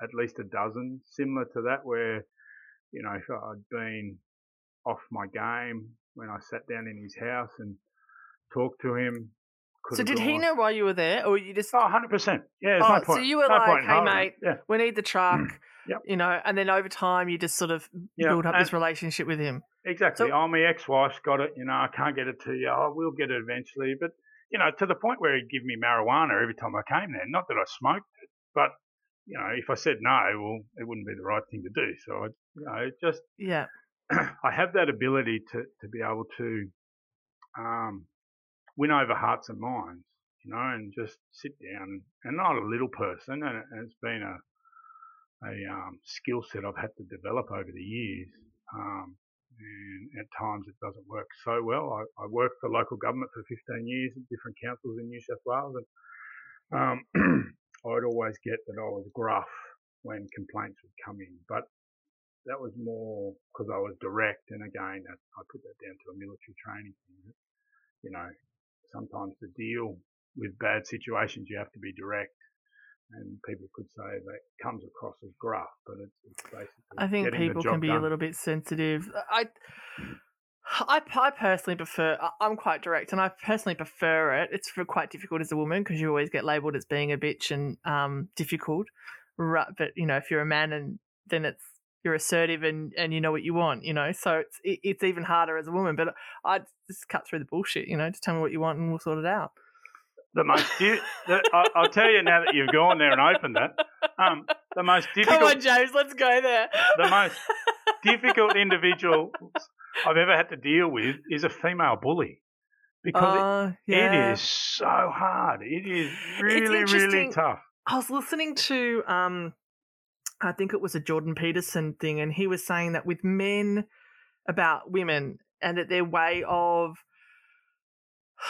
at least a dozen similar to that where you know if I'd been off my game when I sat down in his house and talked to him so did he know why you were there, or you just? Oh, 100 percent. Yeah, oh, no point. So you were no like, "Hey, mate, yeah. we need the truck." [CLEARS THROAT] yep. You know, and then over time, you just sort of yep. build up and this relationship with him. Exactly. So, oh, my ex-wife's got it. You know, I can't get it to you. I will get it eventually, but you know, to the point where he'd give me marijuana every time I came there. Not that I smoked it, but you know, if I said no, well, it wouldn't be the right thing to do. So I, you know, just yeah, [CLEARS THROAT] I have that ability to to be able to um, win over hearts and minds you know, and just sit down and not a little person. And it's been a, a um, skill set I've had to develop over the years. Um, and at times it doesn't work so well. I, I, worked for local government for 15 years at different councils in New South Wales, and um, [CLEARS THROAT] I'd always get that I was gruff when complaints would come in, but that was more because I was direct. And again, I put that down to a military training. You know, sometimes to deal with bad situations, you have to be direct. And people could say that comes across as gruff, but it's, it's basically. I think people can be done. a little bit sensitive. I, I, I personally prefer. I'm quite direct, and I personally prefer it. It's quite difficult as a woman because you always get labelled as being a bitch and um, difficult. But you know, if you're a man, and then it's you're assertive and, and you know what you want, you know. So it's it, it's even harder as a woman. But I just cut through the bullshit, you know. Just tell me what you want, and we'll sort it out the most. Di- the, I, will tell you now that you've gone there and opened that. Um, the most difficult. [LAUGHS] Come on, James, let's go there. the most difficult individual I've ever had to deal with is a female bully because uh, it, yeah. it is so hard. It is really, really tough. I was listening to, um, I think it was a Jordan Peterson thing, and he was saying that with men about women and that their way of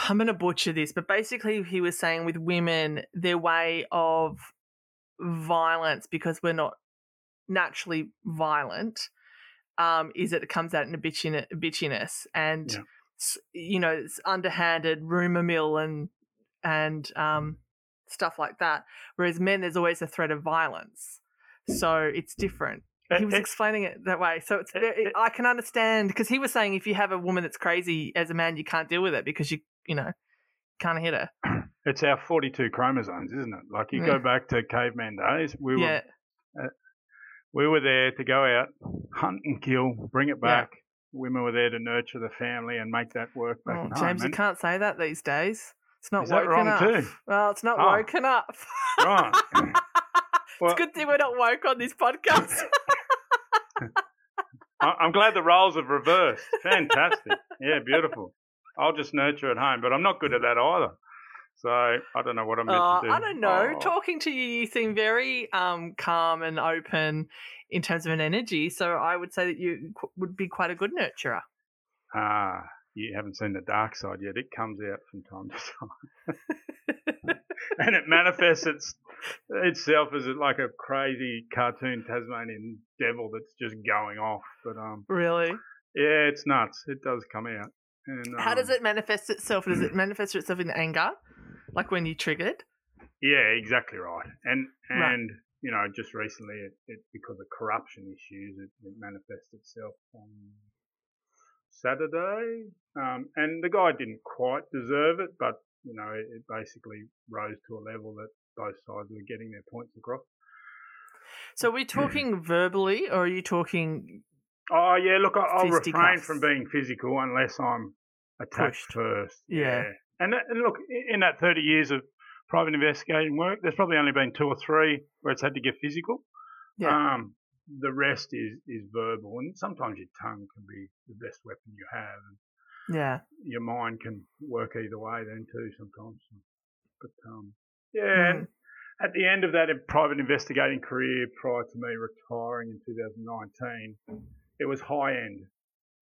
I'm going to butcher this, but basically, he was saying with women, their way of violence, because we're not naturally violent, um, is that it comes out in a bitchiness, bitchiness and, yeah. you know, it's underhanded rumor mill and, and, um, stuff like that. Whereas men, there's always a threat of violence. So it's different. Eh, he was eh, explaining it that way. So it's, eh, it, I can understand because he was saying if you have a woman that's crazy as a man, you can't deal with it because you you know, can't hit her. [CLEARS THROAT] It's our 42 chromosomes, isn't it? Like you yeah. go mm. back to caveman days, we were yeah. uh, we were there to go out, hunt and kill, bring it back. Yeah. Women were there to nurture the family and make that work back oh, James, home. you can't say that these days. It's not Is woken up. Too? Well, it's not oh. woken up. right. [LAUGHS] [LAUGHS] well, it's a good thing we're not woke on this podcast. [LAUGHS] I'm glad the roles have reversed. Fantastic. Yeah, beautiful. I'll just nurture at home, but I'm not good at that either. So I don't know what I'm meant uh, to do. I don't know. Oh. Talking to you, you seem very um, calm and open in terms of an energy. So I would say that you would be quite a good nurturer. Ah, you haven't seen the dark side yet. It comes out from time to time, [LAUGHS] and it manifests its, itself as like a crazy cartoon Tasmanian devil that's just going off. But um, really, yeah, it's nuts. It does come out. And, um, How does um, it manifest itself? Does it [CLEARS THROAT] manifest itself in anger, like when you triggered? Yeah, exactly right. And and right. you know, just recently, it, it because of corruption issues, it, it manifests itself on Saturday. Um, and the guy didn't quite deserve it, but you know, it, basically rose to a level that both sides were getting their points across. So are we talking verbally, or are you talking? Oh yeah, look, I- I'll refrain from being physical unless I'm attacked Pushed. first. Yeah. and, that, and look, in that 30 years of private investigating work, there's probably only been two or three where it's had to get physical. Yeah. Um, the rest is is verbal, and sometimes your tongue can be the best weapon you have. Yeah. your mind can work either way then too sometimes. But um, yeah, and at the end of that private investigating career, prior to me retiring in 2019, it was high end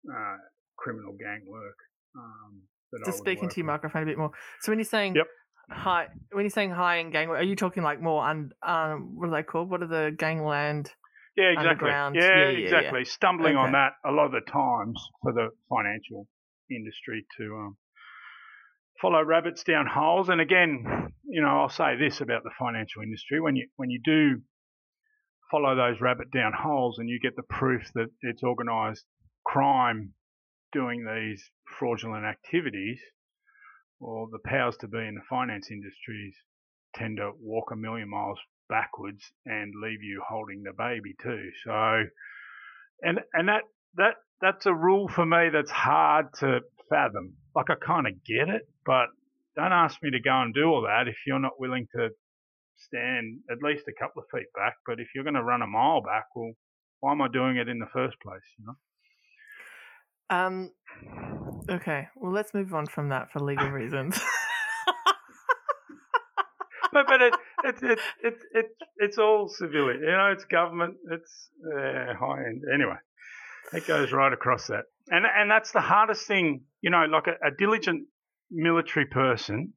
uh, criminal gang work. Um, that Just speaking to your microphone a bit more. So when you're saying Yep. high, when you're saying high end gang, are you talking like more and um, what are they called? What are the gangland? Yeah, exactly. Yeah, Yeah, yeah, yeah. exactly. Stumbling on that a lot of the times for the financial industry to um, follow rabbits down holes. And again, you know, I'll say this about the financial industry: when you when you do follow those rabbit down holes, and you get the proof that it's organised crime doing these fraudulent activities, well, the powers to be in the finance industries tend to walk a million miles backwards and leave you holding the baby too. So, and and that that that's a rule for me that's hard to fathom. Like I kind of get it, but don't ask me to go and do all that if you're not willing to stand at least a couple of feet back. But if you're going to run a mile back, well, why am I doing it in the first place? You know. Um. Okay. Well, let's move on from that for legal reasons. [LAUGHS] but but it, it's it's it's it's it's all civilian. You know, it's government. It's uh, high end. Anyway, it goes right across that, and and that's the hardest thing. You know, like a, a diligent military person,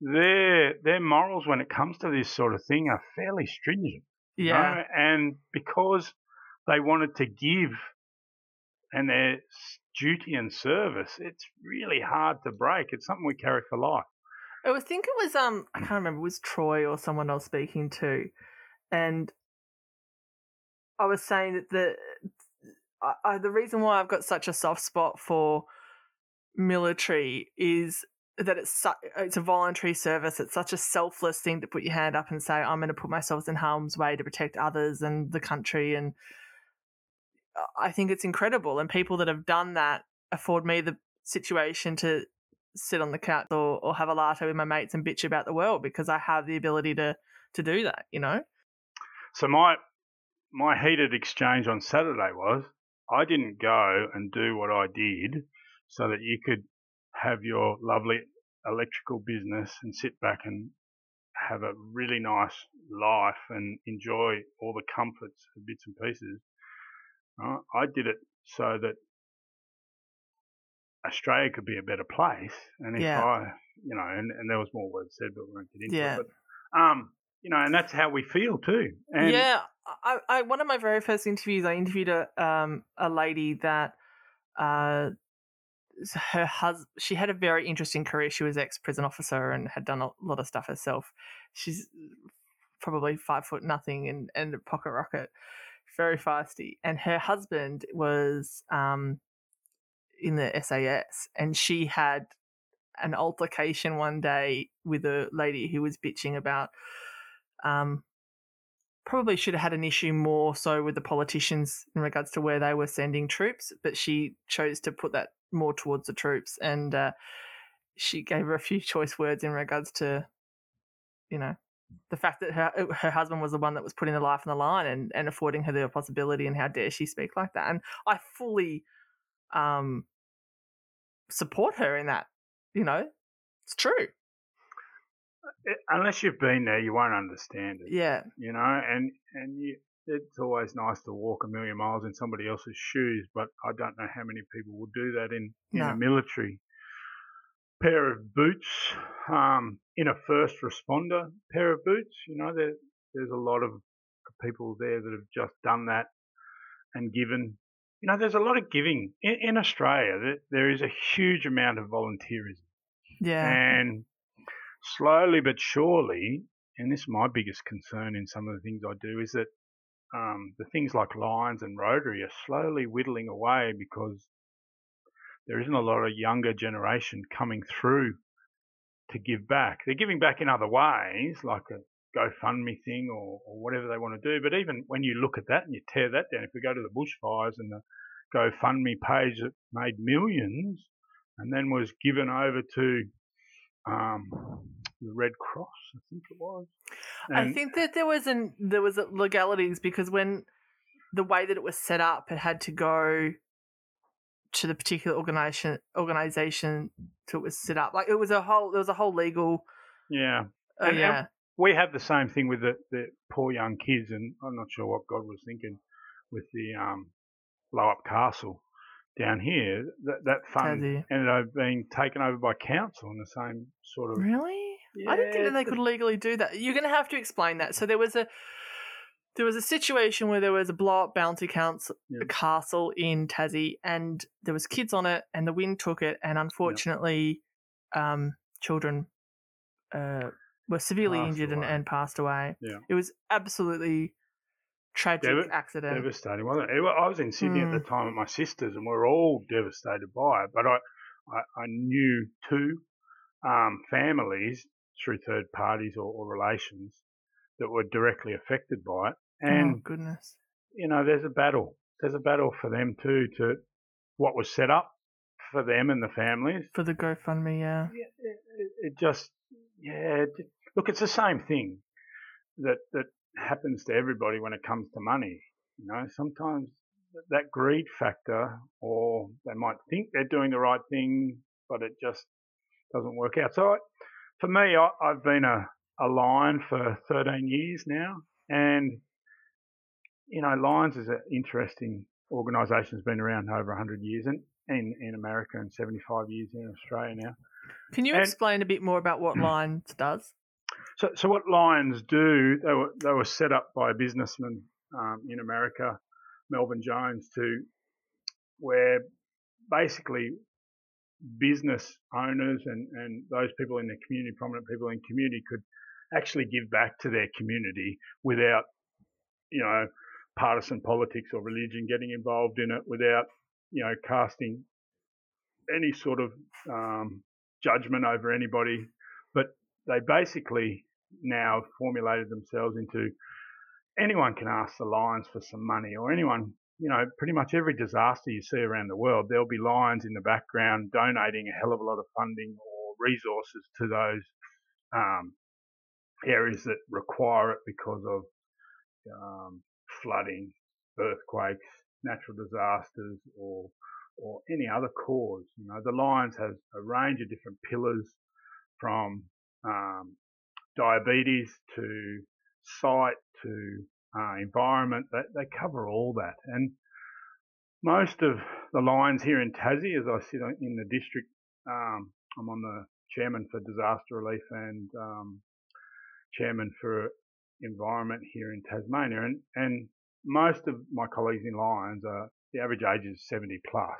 their their morals when it comes to this sort of thing are fairly stringent. you yeah. know, and because they wanted to give and their duty and service, it's really hard to break. It's something we carry for life. I think it was um I can't remember it was Troy or someone else speaking to, and I was saying that the I, I, the reason why I've got such a soft spot for military is that it's su- it's a voluntary service. It's such a selfless thing to put your hand up and say I'm going to put myself in harm's way to protect others and the country, and uh, I think it's incredible. And people that have done that afford me the situation to sit on the couch or, or have a latte with my mates and bitch about the world because I have the ability to to do that, you know? So my my heated exchange on Saturday was I didn't go and do what I did so that you could have your lovely electrical business and sit back and have a really nice life and enjoy all the comforts and bits and pieces. Uh, I did it so that Australia could be a better place. And if Yeah. I, you know, and, and there was more words said, but we won't get into Yeah. it. But, um, you know, and that's how we feel too. And yeah, I, I one of my very first interviews, I interviewed a um a lady that uh her hus she had a very interesting career. She was ex prison officer and had done a lot of stuff herself. She's probably five foot nothing and and a pocket rocket, very feisty. And her husband was um in the SAS, and she had an altercation one day with a lady who was bitching about um, probably should have had an issue more so with the politicians in regards to where they were sending troops, but she chose to put that more towards the troops. And uh, she gave her a few [LAUGHS] choice words in regards to, you know, the fact that her her husband was the one that was putting the life on the line and, and affording her the possibility, and how dare she speak like that? And I fully um, support her in that. You know, it's true. It- unless you've been there, you won't understand it. Yeah, You know, and and you, it's always nice to walk a million miles in somebody else's shoes, but I don't know how many people will do that in in No. a military pair of boots, um, in a first responder pair of boots. You know, there there's a lot of people there that have just done that and given. You know, there's a lot of giving in, in Australia. There, there is a huge amount of volunteerism. yeah, And slowly but surely, and this is my biggest concern in some of the things I do, is that um, the things like Lions and Rotary are slowly whittling away because there isn't a lot of younger generation coming through to give back. They're giving back in other ways, like a GoFundMe thing or, or whatever they want to do. But even when you look at that and you tear that down, if we go to the bushfires and the GoFundMe page that made millions and then was given over to um, the Red Cross, I think it was. I think that there was an there was legalities because when the way that it was set up, it had to go to the particular organization organization to it was set up. Like it was a whole there was a whole legal yeah. uh, And- yeah. we have the same thing with the, the poor young kids, and I'm not sure what God was thinking with the um, blow up castle down here. That that fund ended up being taken over by council in the same sort of. Really? I didn't think that they could legally do that. You're going to have to explain that. So there was a there was a situation where there was a blow up bounty council, Yeah. castle in Tassie, and there was kids on it, and the wind took it, and unfortunately, um, children uh, were severely Passed injured and, and passed away. Yeah. It was absolutely tragic Dev- accident. Devastating, wasn't it? I was in Sydney at the time with my sisters, and we were all devastated by it. But I, I, I knew two um, families through third parties or, or relations that were directly affected by it, oh, and oh goodness! you know, there's a battle. There's a battle for them too to what was set up for them and the families. For the GoFundMe, yeah. It, it, it just, yeah. It, look, it's the same thing that that happens to everybody when it comes to money. You know, sometimes that greed factor, or they might think they're doing the right thing, but it just doesn't work out. So, I, for me, I, I've been a, a Lion for 13 years now, and you know, Lions is an interesting organisation. Has been around over 100 years, and in in America, and 75 years in Australia now. Can you And- explain a bit more about what Lions does? So, so what Lions do, they were they were set up by a businessman um, in America, Melvin Jones, to where basically business owners and, and those people in the community, prominent people in community, could actually give back to their community without, you know, partisan politics or religion getting involved in it, without, you know, casting any sort of um, judgment over anybody. But they basically now formulated themselves into anyone can ask the Lions for some money, or anyone, you know, pretty much every disaster you see around the world, there'll be Lions in the background donating a hell of a lot of funding or resources to those um, areas that require it because of um, flooding, earthquakes, natural disasters, or or any other cause. You know, the Lions has a range of different pillars from um, diabetes to sight to uh, environment. They, they cover all that. And most of the Lions here in Tassie, as I sit in the district, um, I'm on the chairman for disaster relief and um, chairman for environment here in Tasmania. And, and most of my colleagues in Lions are the average age is 70 plus,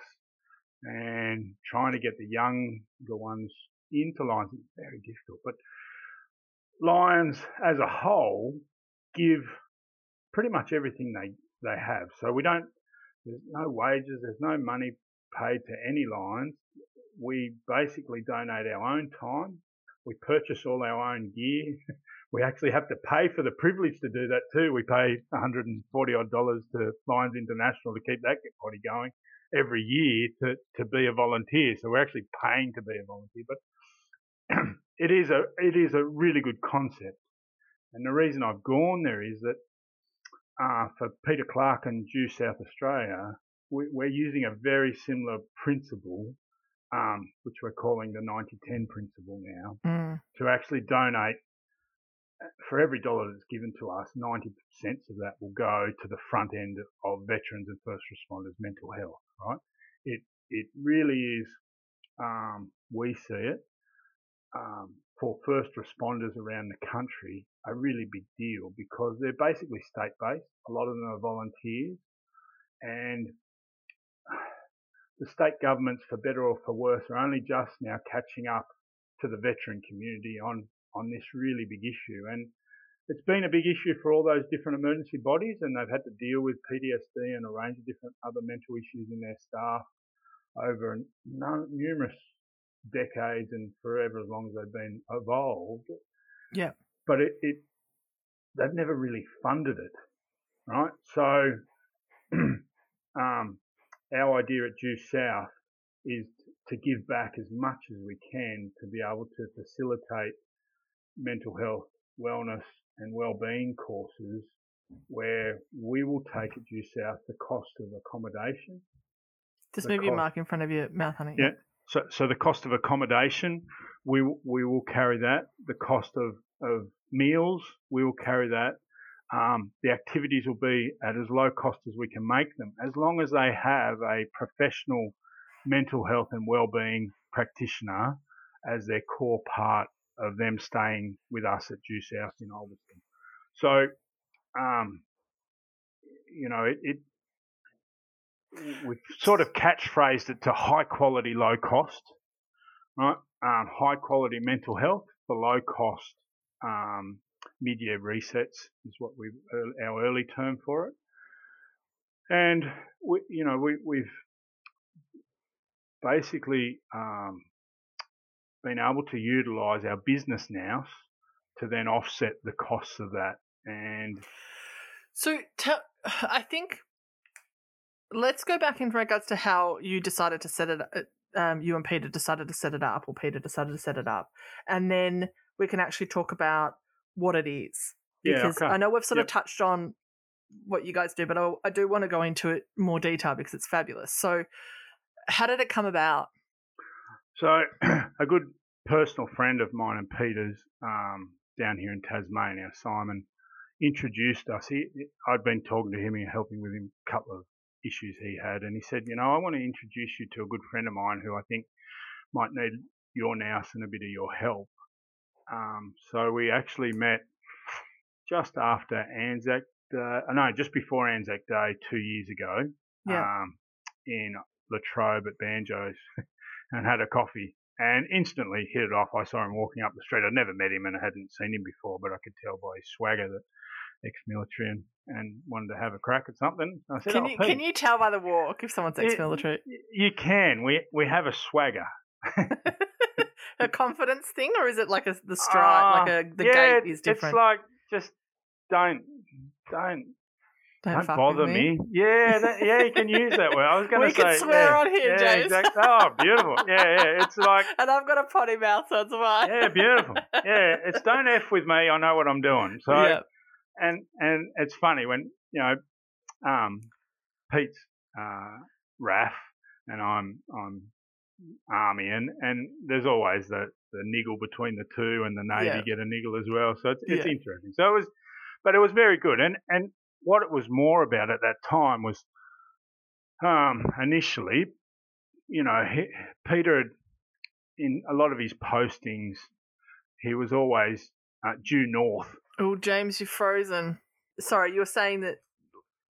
and trying to get the younger ones into Lions is very difficult. But Lions as a whole give pretty much everything they, they have. So we don't, there's no wages, there's no money paid to any Lions. We basically donate our own time. We purchase all our own gear. [LAUGHS] We actually have to pay for the privilege to do that too. We pay 140 odd dollars to Lions International to keep that body going every year to, to be a volunteer. So we're actually paying to be a volunteer, but [CLEARS THROAT] it is a, it is a really good concept. And the reason I've gone there is that, uh, for Peter Clark and Due South Australia, we, we're using a very similar principle, um, which we're calling the 90-10 principle now, Mm. to actually donate for every dollar that's given to us, 90% of that will go to the front end of veterans and first responders mental health, right? It, it really is, um, we see it, um, for first responders around the country, a really big deal because they're basically state based. A lot of them are volunteers and the state governments, for better or for worse, are only just now catching up to the veteran community on, on this really big issue. And it's been a big issue for all those different emergency bodies, and they've had to deal with PTSD and a range of different other mental issues in their staff over numerous decades and forever as long as they've been evolved. Yeah. But it, it they've never really funded it, right? So [CLEARS THROAT] um, our idea at Due South is to give back as much as we can to be able to facilitate mental health, wellness, and well-being courses where we will take at Due South the cost of accommodation. Just move your cost- mic in front of your mouth, honey. Yeah. So, so the cost of accommodation, we we will carry that. The cost of of meals, we will carry that. Um, the activities will be at as low cost as we can make them, as long as they have a professional mental health and well-being practitioner as their core part of them staying with us at Due South in Ulverstone. So, um, you know, it, it we've sort of catchphrased it to high quality, low cost, right? Um, high quality mental health for low cost um, mid-year resets is what we our early term for it. And we, you know, we, we've basically um, been able to utilise our business now to then offset the costs of that. And So tell, [SIGHS] I think let's go back in regards to how you decided to set it. Um, you and Peter decided to set it up, or Peter decided to set it up, and then we can actually talk about what it is. Yeah, Because okay. I know we've sort Yep. of touched on what you guys do, but I, I do want to go into it more detail because it's fabulous. So, how did it come about? So, [CLEARS THROAT] a good personal friend of mine and Peter's um, down here in Tasmania, Simon, introduced us. He, I'd been talking to him and helping with him a couple of issues he had, and he said, "You know, I want to introduce you to a good friend of mine who I think might need your nous and a bit of your help." Um, so we actually met just after Anzac, uh, no, just before Anzac Day two years ago, Yeah. um, in Latrobe at Banjos, [LAUGHS] and had a coffee. And instantly hit it off. I saw him walking up the street. I'd never met him and I hadn't seen him before, but I could tell by his swagger that ex-military and, and wanted to have a crack at something. I said, Can "Oh, you Pete, can you tell by the walk if someone's ex-military? You can. We we have a swagger. [LAUGHS] a confidence thing, or is it like a the [LAUGHS] stride, like a the Ah, yeah, gait is different? It's like just don't don't Don't, don't bother with me. Yeah, that, yeah, you can use that word. I was going to say We can swear yeah, on here, yeah, James. Exactly. Oh, beautiful. Yeah, yeah. It's like [LAUGHS] And I've got a potty mouth, so it's fine. yeah, beautiful. Yeah, it's don't f with me. I know what I'm doing. So Yeah. And and it's funny when you know um, Pete's uh, RAF and I'm I'm Army and and there's always the the niggle between the two and the Navy Yeah. get a niggle as well. So it's it's Yeah. interesting. So it was, but it was very good. And and what it was more about at that time was um, initially, you know, he, Peter had in a lot of his postings, he was always uh, due north Oh, James, you're frozen. Sorry, you were saying that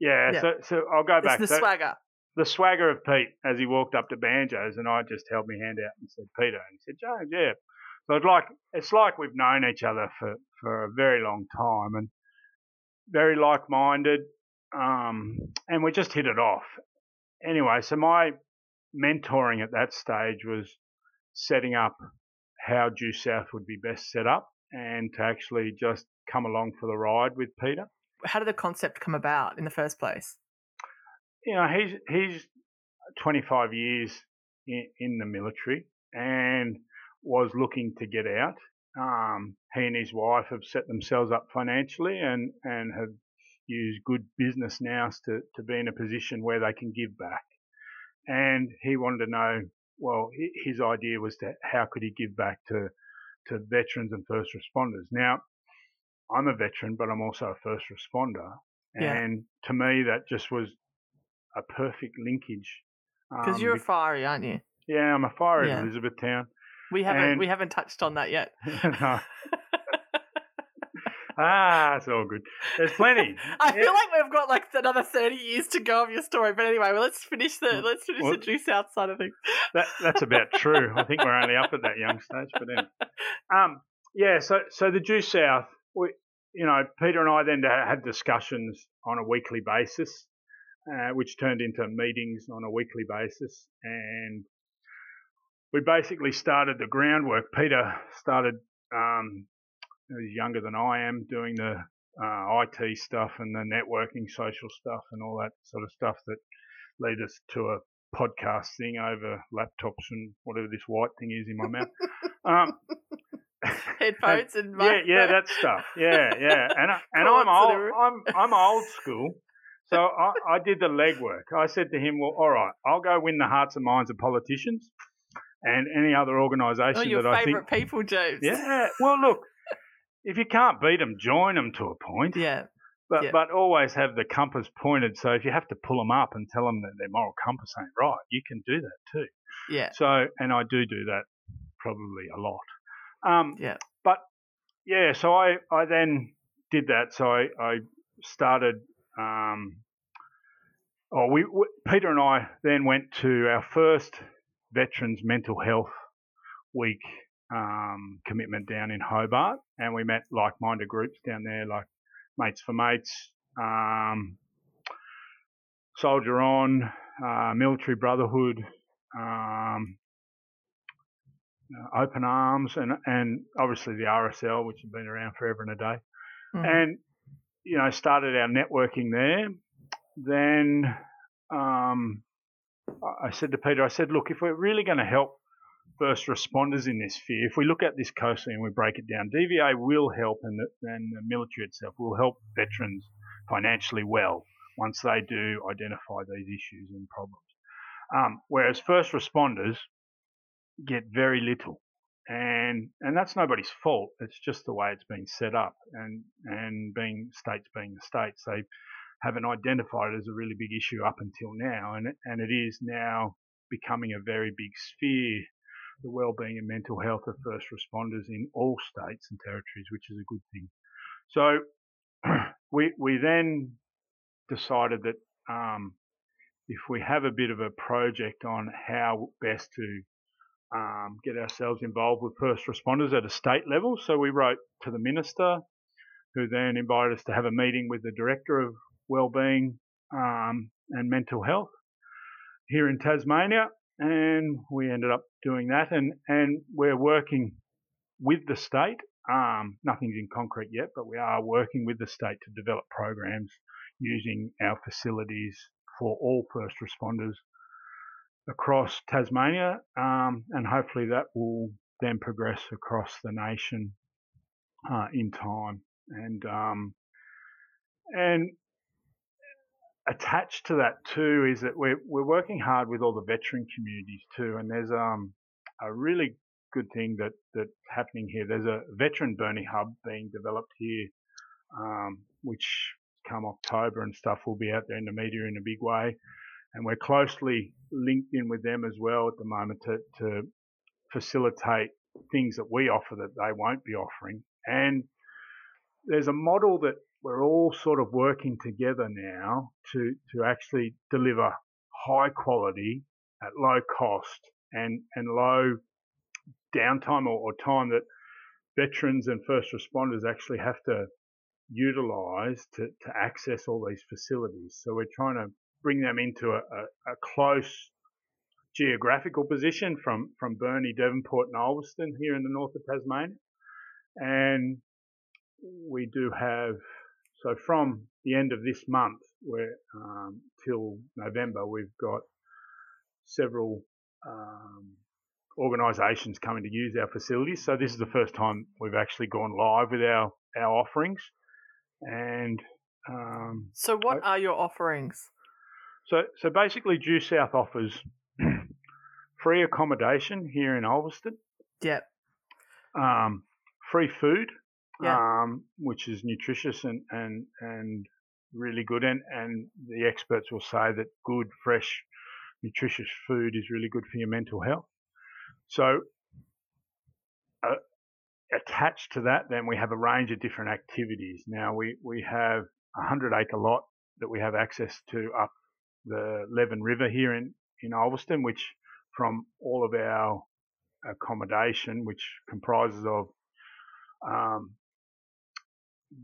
Yeah, Yeah. so so I'll go it's back. the So swagger. the swagger of Pete as he walked up to Banjos, and I just held my hand out and said, "Peter," and he said, "James, yeah." So it's like it's like we've known each other for for a very long time, and very like-minded, um, and we just hit it off. Anyway, so my mentoring at that stage was setting up how Due South would be best set up, and to actually just come along for the ride with Peter. How did the concept come about in the first place? you know, he's he's 25 years in, in the military and was looking to get out. Um, he and his wife have set themselves up financially and, and have used good business now to, to be in a position where they can give back. And he wanted to know, well, his idea was to how could he give back to to veterans and first responders. Now, I'm a veteran, but I'm also a first responder, Yeah. and to me that just was a perfect linkage. Because Um, you're a fiery, aren't you? yeah, I'm a fire Yeah. Elizabethtown. We haven't and- we haven't touched on that yet. [LAUGHS] no. Ah, it's all good. There's plenty. [LAUGHS] I Yeah. feel like we've got like another thirty years to go of your story. But anyway, well, let's finish the let's finish Well- the Due South side of things. that, that's about true. I think we're only up at that young stage, but anyway. [LAUGHS] Um, yeah, so so the Due South, we, you know, Peter and I then had discussions on a weekly basis, uh, which turned into meetings on a weekly basis, and we basically started the groundwork. Peter started, um, he was younger than I am, doing the uh, IT stuff and the networking, social stuff, and all that sort of stuff that lead us to a podcast thing over laptops and whatever this white thing is in my mouth. [LAUGHS] Um, [LAUGHS] Headphones and, and yeah, yeah, that stuff. Yeah, yeah, [LAUGHS] and I, and I'm old. I'm I'm old school. So I, I did the legwork. I said to him, "Well, all right, I'll go win the hearts and minds of politicians and any other organisation oh, your that I think." people, James. Yeah. Well, look, if you can't beat them, join them to a point. Yeah. But yeah. but always have the compass pointed. So if you have to pull them up and tell them that their moral compass ain't right, you can do that too. Yeah. So and I do do that probably a lot. Um, yeah. But yeah, so I I then did that. So I I started. Um, oh, we, we Peter and I then went to our first Veterans Mental Health Week um, commitment down in Hobart, and we met like-minded groups down there, like Mates for Mates, um, Soldier On, uh, Military Brotherhood, um, uh, Open Arms, and and obviously the RSL, which has been around forever and a day, mm. and you know started our networking there. Then um, I said to Peter, I said, look, if we're really going to help first responders in this sphere, if we look at this closely and we break it down, DVA will help and the, and the military itself will help veterans financially well once they do identify these issues and problems. Um, whereas first responders get very little. And, and that's nobody's fault. It's just the way it's been set up. And, and being states being the states, they haven't identified it as a really big issue up until now. And, and it is now becoming a very big sphere the well-being and mental health of first responders in all states and territories, which is a good thing. So [CLEARS THROAT] we we then decided that um, if we have a bit of a project on how best to um, get ourselves involved with first responders at a state level, so we wrote to the minister, who then invited us to have a meeting with the director of well-being um, and mental health here in Tasmania, and we ended up doing that. And, and we're working with the state. Um, nothing's in concrete yet, but we are working with the state to develop programs using our facilities for all first responders across Tasmania, um, and hopefully that will then progress across the nation uh, in time. And um, and attached to that too is that we're we're working hard with all the veteran communities too, and there's um a really good thing that that's happening here. There's a veteran Burnie hub being developed here, um, which come October and stuff will be out there in the media in a big way, and we're closely linked in with them as well at the moment to to facilitate things that we offer that they won't be offering. And there's a model that we're all sort of working together now to, to actually deliver high quality at low cost and, and low downtime or, or time that veterans and first responders actually have to utilize to, to access all these facilities. So we're trying to bring them into a, a, a close geographical position from, from Burnie, Devonport and Ulverstone here in the north of Tasmania. And we do have so from the end of this month, where um, till November, we've got several um, organisations coming to use our facilities. So this is the first time we've actually gone live with our our offerings. And um, so, what I, are your offerings? So, so basically, Due South offers [CLEARS THROAT] free accommodation here in Ulverstone. Yep. Um, free food yeah. um, which is nutritious and, and, and really good. And, and the experts will say that good, fresh, nutritious food is really good for your mental health. So, uh, attached to that, then we have a range of different activities. Now, we, we have a 100 acre lot that we have access to up the Leven River here in, in Ulverstone, which from all of our accommodation, which comprises of um,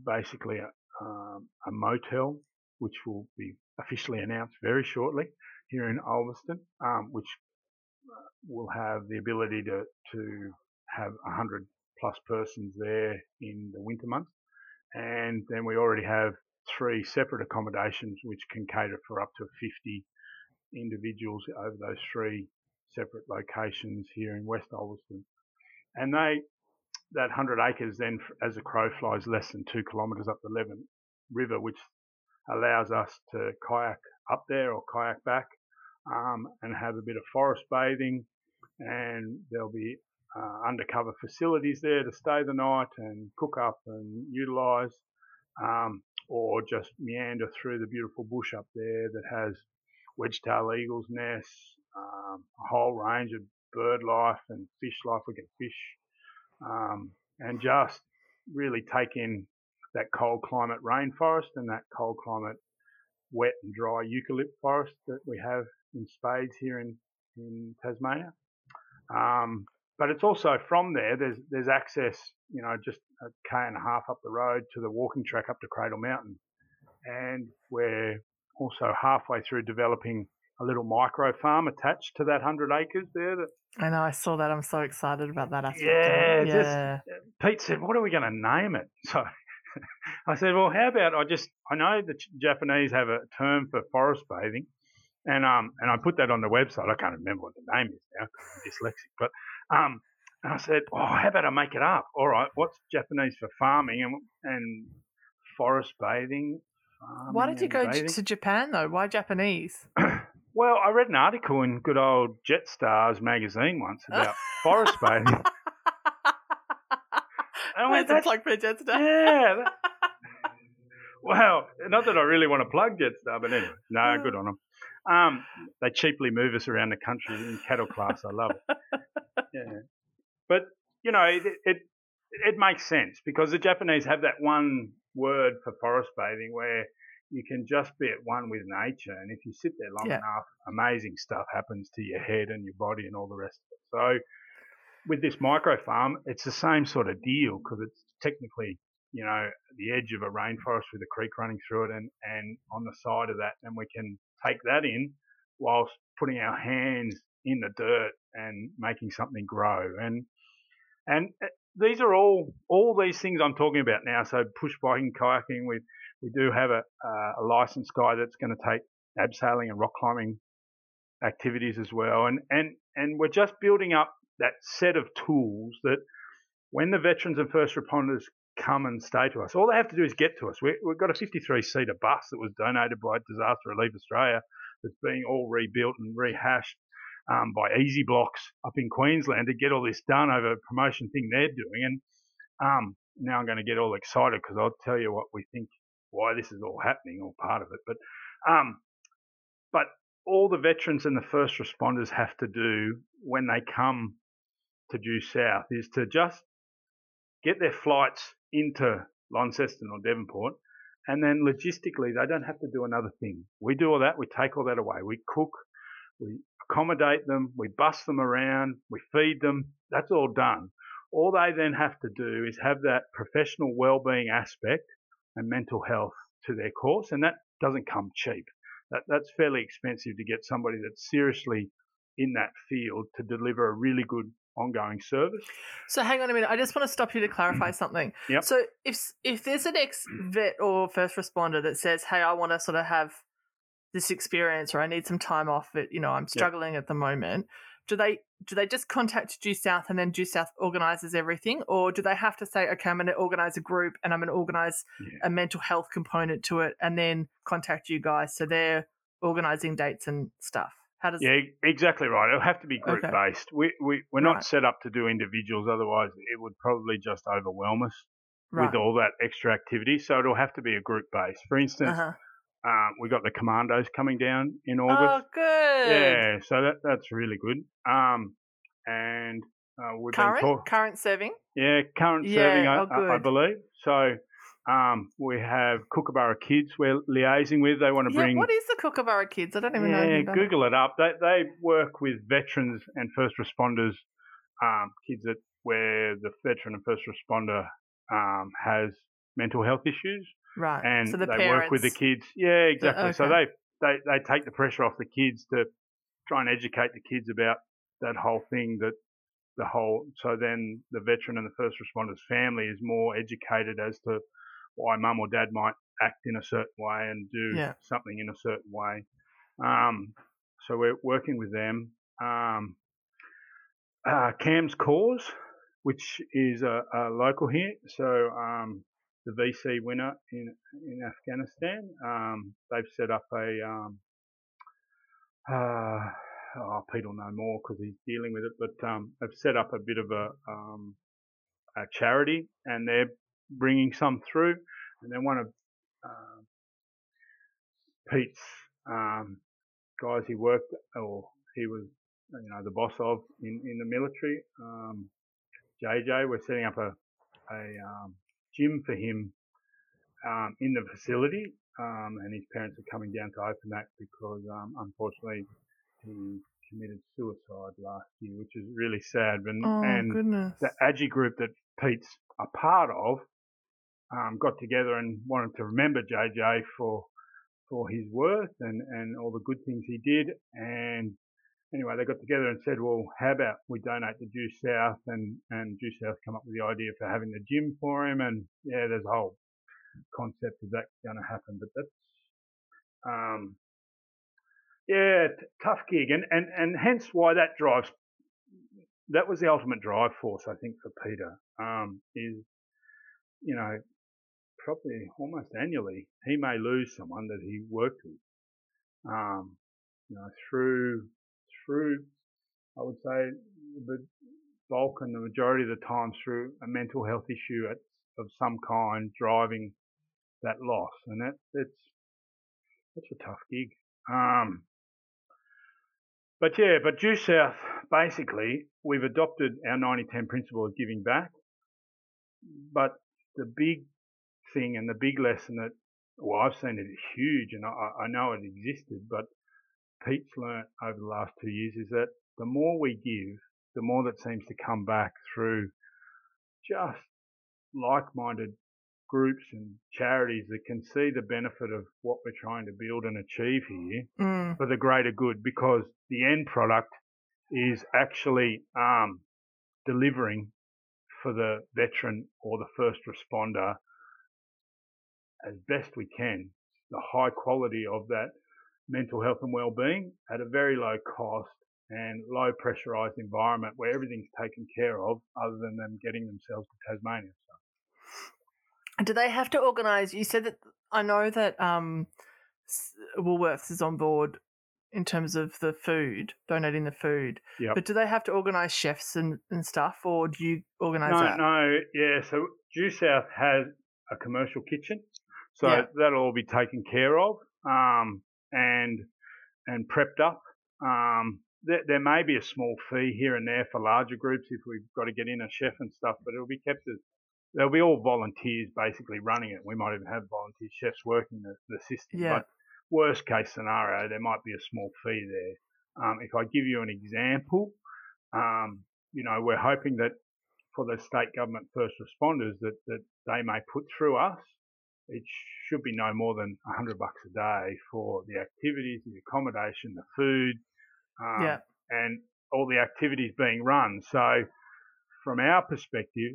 basically a, um, a motel, which will be officially announced very shortly here in Ulverstone, um, which uh, will have the ability to, to have 100 plus persons there in the winter months. and then we already have three separate accommodations which can cater for up to 50 individuals over those three separate locations here in West Ulverstone. And they, that 100 acres then, as a crow flies, less than two kilometres up the Leven River, which allows us to kayak up there or kayak back um, and have a bit of forest bathing. And there'll be uh, undercover facilities there to stay the night and cook up and utilise, um, or just meander through the beautiful bush up there that has wedge-tailed eagles nests, um, a whole range of bird life and fish life. We get fish, um, and just really take in that cold climate rainforest and that cold climate wet and dry eucalypt forest that we have in spades here in, in Tasmania. Um, but it's also from there, there's, there's access, you know, just a k and a half up the road to the walking track up to Cradle Mountain. And we're also halfway through developing a little micro farm attached to that 100 acres there. That, I know, I saw that. I'm so excited about that aspect. Yeah, yeah. Just, Pete said, what are we going to name it? [LAUGHS] So I said, well, how about I just, I know the Japanese have a term for forest bathing. And um and I put that on the website. I can't remember what the name is now because I'm dyslexic. But um and I said, oh, how about I make it up? All right, what's Japanese for farming and and forest bathing? Why did you go bathing? to Japan though? Why Japanese? [CLEARS THROAT] well, I read an article in good old Jetstar's magazine once [LAUGHS] about forest bathing. And went, that's plug for Jetstar. Yeah. That, [LAUGHS] well, not that I really want to plug Jetstar, but anyway, no, good on them. Um, [LAUGHS] they cheaply move us around the country in cattle class. I love it. [LAUGHS] Yeah, but you know, it, it it makes sense because the Japanese have that one word for forest bathing where you can just be at one with nature, and if you sit there long yeah. enough, amazing stuff happens to your head and your body and all the rest of it. So, with this micro farm, it's the same sort of deal because it's technically you know, the edge of a rainforest with a creek running through it and, and on the side of that, and we can take that in whilst putting our hands in the dirt and making something grow. And and uh, these are all all these things I'm talking about now. So push biking, kayaking. We we do have a a licensed guy that's going to take abseiling and rock climbing activities as well. And and and we're just building up that set of tools that when the veterans and first responders come and stay to us. All they have to do is get to us. We, have got a 53 seater bus that was donated by Disaster Relief Australia that's being all rebuilt and rehashed um, by Easy Blocks up in Queensland to get all this done over a promotion thing they're doing. And um, now I'm going to get all excited because I'll tell you what we think, why this is all happening, or part of it. But um, but all the veterans and the first responders have to do when they come to due south is to just get their flights into Launceston or Devonport, and then logistically they don't have to do another thing. We do all that, we take all that away. We cook, we accommodate them, we bus them around, we feed them. That's all done. All they then have to do is have that professional well-being aspect and mental health to their course, and that doesn't come cheap. That, that's fairly expensive to get somebody that's seriously in that field to deliver a really good ongoing service. So hang on a minute. I just want to stop you to clarify mm-hmm. something. Yep. So if if there's an ex mm-hmm. vet or first responder that says, "Hey, I want to sort of have this experience, or I need some time off. It you know I'm struggling yep. at the moment." Do they do they just contact Due South and then Due South organises everything, or do they have to say, "Okay, I'm going to organise a group and I'm going to organise yeah. a mental health component to it," and then contact you guys so they're organising dates and stuff? How does yeah, exactly right. It'll have to be group okay. based. We we we're not right. set up to do individuals, otherwise it would probably just overwhelm us right. with all that extra activity. So it'll have to be a group base. For instance, uh-huh. uh, we got the commandos coming down in August. Oh, good. Yeah, so that that's really good. Um, and uh, we've current been talk- current serving. Yeah, current yeah, serving, I, oh, I, I believe. So um, we have Kookaburra Kids we're liaising with. They want to yeah, bring. What is the Kookaburra Kids? I don't even yeah, know. Yeah, Google it. up. They they work with veterans and first responders, um, kids that where the veteran and first responder um, has mental health issues. Right. And so the they parents, work with the kids. Yeah, exactly. Okay. So they, they they take the pressure off the kids to try and educate the kids about that whole thing that the whole so then the veteran and the first responders family is more educated as to why mum or dad might act in a certain way and do Yeah. something in a certain way. Um, so we're working with them. Um, uh, Cam's Cause, which is a, a local here. So um, the VC winner in in Afghanistan, um, they've set up a. Um, uh, oh, Pete will know more because he's dealing with it, but um, they've set up a bit of a, um, a charity, and they're bringing some through. And then one of uh, Pete's um, guys he worked or he was you know the boss of in, in the military. Um, JJ, we're setting up a a um, gym for him um, in the facility, um, and his parents are coming down to open that because um, unfortunately he committed suicide last year, which is really sad. And, Oh and goodness. the Agi group that Pete's a part of um, got together and wanted to remember JJ for for his worth and, and all the good things he did. And anyway, they got together and said, well, how about we donate to Due South? And, and Due South come up with the idea for having the gym for him. And yeah, there's a whole concept of that going to happen. But that's, um, yeah, t- tough gig. And, and, and hence why that drives, that was the ultimate drive force, I think, for Peter, um, is, you know, probably almost annually, he may lose someone that he worked with. Um, you know, through through, I would say, the bulk and the majority of the time through a mental health issue at, of some kind driving that loss, and that that's that's a tough gig. Um, but yeah, but Due South, basically, we've adopted our 90-10 principle of giving back. But the big thing and the big lesson that, well, I've seen it huge and I, I know it existed, but Pete's learnt over the last two years is that the more we give, the more that seems to come back through just like-minded groups and charities that can see the benefit of what we're trying to build and achieve here Mm. for the greater good because the end product is actually um, delivering for the veteran or the first responder as best we can the high quality of that mental health and well-being at a very low cost and low pressurized environment where everything's taken care of other than them getting themselves to Tasmania. So, Do they have to organise? You said that I know that um, Woolworths is on board in terms of the food, donating the food. Yep. But do they have to organise chefs and, and stuff, or do you organise that? no, that? no, yeah. So Due South has a commercial kitchen, so Yeah. that'll all be taken care of um, and and prepped up. Um, there, there may be a small fee here and there for larger groups if we've got to get in a chef and stuff, but it'll be kept as they'll be all volunteers basically running it. We might even have volunteer chefs working the, the system. Yeah. But worst case scenario, there might be a small fee there. Um, if I give you an example, um, you know, we're hoping that for the state government first responders that, that they may put through us, it should be no more than a hundred bucks a day for the activities, the accommodation, the food, um, Yeah. and all the activities being run. So from our perspective,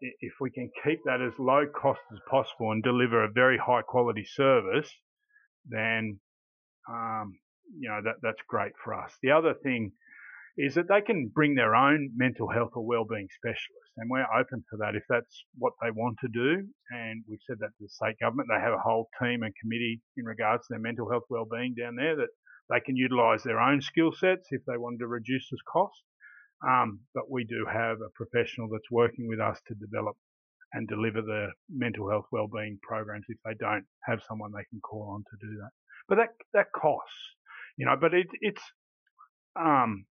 if we can keep that as low cost as possible and deliver a very high quality service, then um, you know that that's great for us. The other thing is that they can bring their own mental health or wellbeing specialist, and we're open for that if that's what they want to do. And we've said that to the state government. They have a whole team and committee in regards to their mental health wellbeing down there that they can utilise their own skill sets if they wanted to reduce this cost. Um, but we do have a professional that's working with us to develop and deliver the mental health wellbeing programs if they don't have someone they can call on to do that. But that that costs, you know. But it, it's um,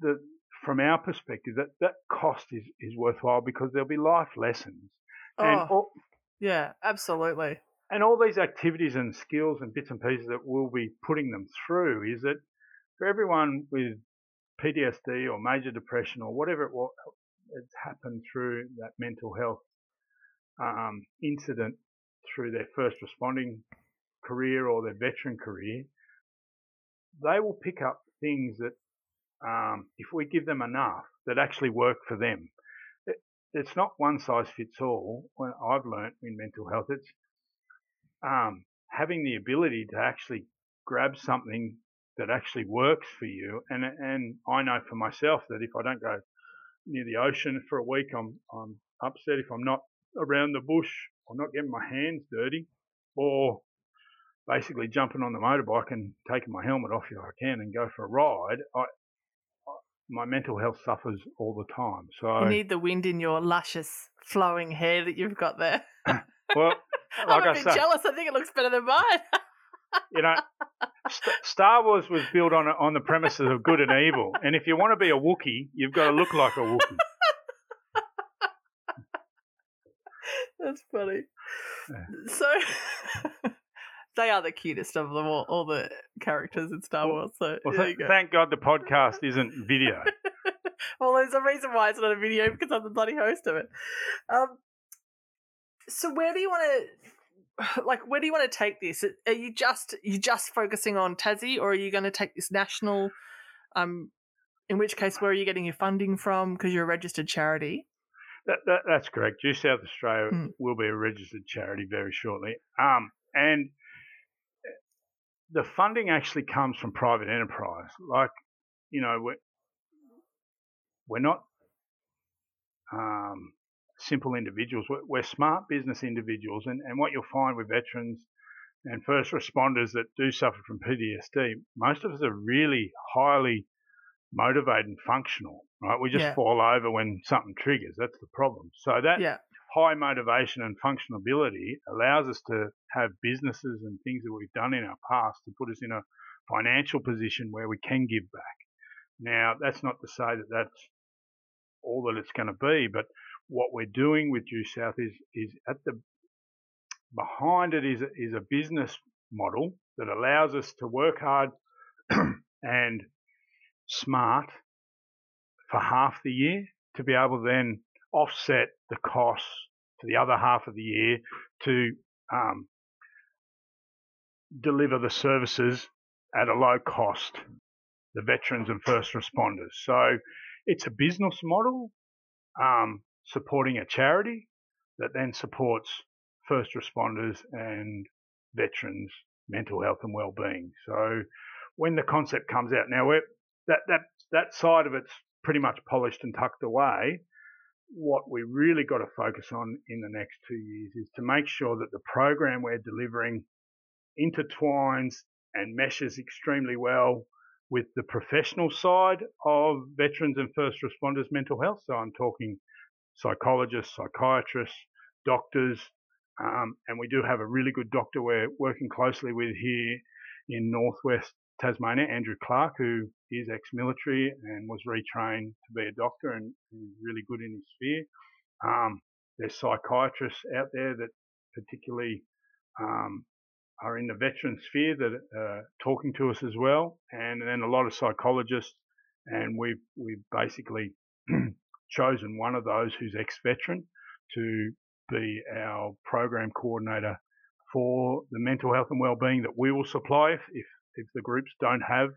the from our perspective that that cost is is worthwhile because there'll be life lessons and Oh, all, yeah, absolutely. and all these activities and skills and bits and pieces that we'll be putting them through is that for everyone with PTSD or major depression or whatever it was it's happened through that mental health um, incident through their first responding career or their veteran career, they will pick up things that um, if we give them enough that actually work for them. it's not one size fits all. When I've learnt in mental health, it's um, having the ability to actually grab something that actually works for you. And and I know for myself that if I don't go near the ocean for a week, I'm I'm upset. If I'm not around the bush, I'm not getting my hands dirty, or basically jumping on the motorbike and taking my helmet off if I can and go for a ride. I, my mental health suffers all the time. So you need the wind in your luscious flowing hair that you've got there. [LAUGHS] well, [LAUGHS] like I'm a I bit say, jealous. I think it looks better than mine. you know, St- Star Wars was built on on the premises of good and evil, and if you want to be a Wookiee, you've got to look like a Wookiee. [LAUGHS] That's funny. Yeah. So they are the cutest of them all, all the characters in Star Wars. So well, th- thank God the podcast [LAUGHS] isn't video. [LAUGHS] well, there's a reason why it's not a video because I'm the bloody host of it. Um, so where do you want to, [SIGHS] like, where do you want to take this? Are you just you just focusing on Tassie, or are you going to take this national? Um, in which case, where are you getting your funding from? Because you're a registered charity. That, that, that's correct. Due South Australia mm. will be a registered charity very shortly. Um, and the funding actually comes from private enterprise. Like, you know, we're, we're not um, simple individuals. We're, we're, smart business individuals. And, and what you'll find with veterans and first responders that do suffer from PTSD, most of us are really highly motivated and functional, right? We just yeah. fall over when something triggers. That's the problem. So that yeah high motivation and functionality allows us to have businesses and things that we've done in our past to put us in a financial position where we can give back. Now, that's not to say that that's all that it's going to be, but what we're doing with Due South is, is at the behind it is is a business model that allows us to work hard [CLEARS THROAT] and smart for half the year to be able to then offset the costs for the other half of the year to um, deliver the services at a low cost, the veterans and first responders. So it's a business model um, supporting a charity that then supports first responders and veterans' mental health and well-being. So when the concept comes out now, that that that side of it's pretty much polished and tucked away what we really got to focus on in the next two years is to make sure that the program we're delivering intertwines and meshes extremely well with the professional side of veterans and first responders mental health. So I'm talking psychologists, psychiatrists, doctors, um, and we do have a really good doctor we're working closely with here in Northwest Tasmania, Andrew Clark, who is ex-military and was retrained to be a doctor and, and really good in his sphere. Um, there's psychiatrists out there that particularly um, are in the veteran sphere that are uh, talking to us as well, and then a lot of psychologists. And we've we've basically [CLEARS THROAT] chosen one of those who's ex-veteran to be our program coordinator for the mental health and well-being that we will supply if, if if the groups don't have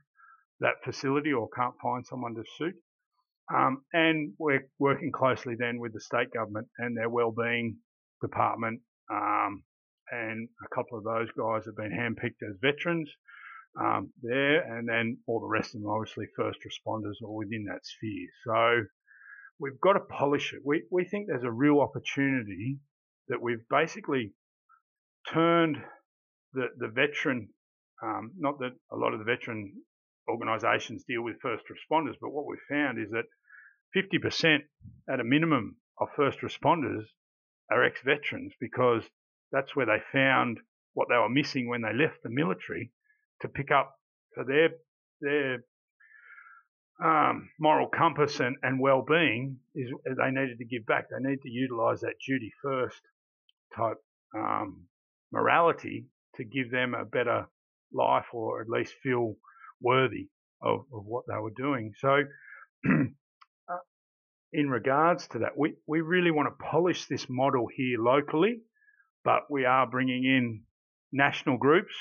that facility or can't find someone to suit. Um, and we're working closely then with the state government and their wellbeing department. Um, and a couple of those guys have been handpicked as veterans um, there, and then all the rest of them obviously first responders or within that sphere. So we've got to polish it. We we think there's a real opportunity that we've basically turned the the veteran um, not that a lot of the veteran organisations deal with first responders, but what we've found is that 50% at a minimum of first responders are ex-veterans because that's where they found what they were missing when they left the military to pick up for their their um, moral compass and, and well-being is they needed to give back. They need to utilise that duty first type um, morality to give them a better life or at least feel worthy of, of what they were doing. So, [CLEARS THROAT] uh, in regards to that, we, we really want to polish this model here locally, but we are bringing in national groups,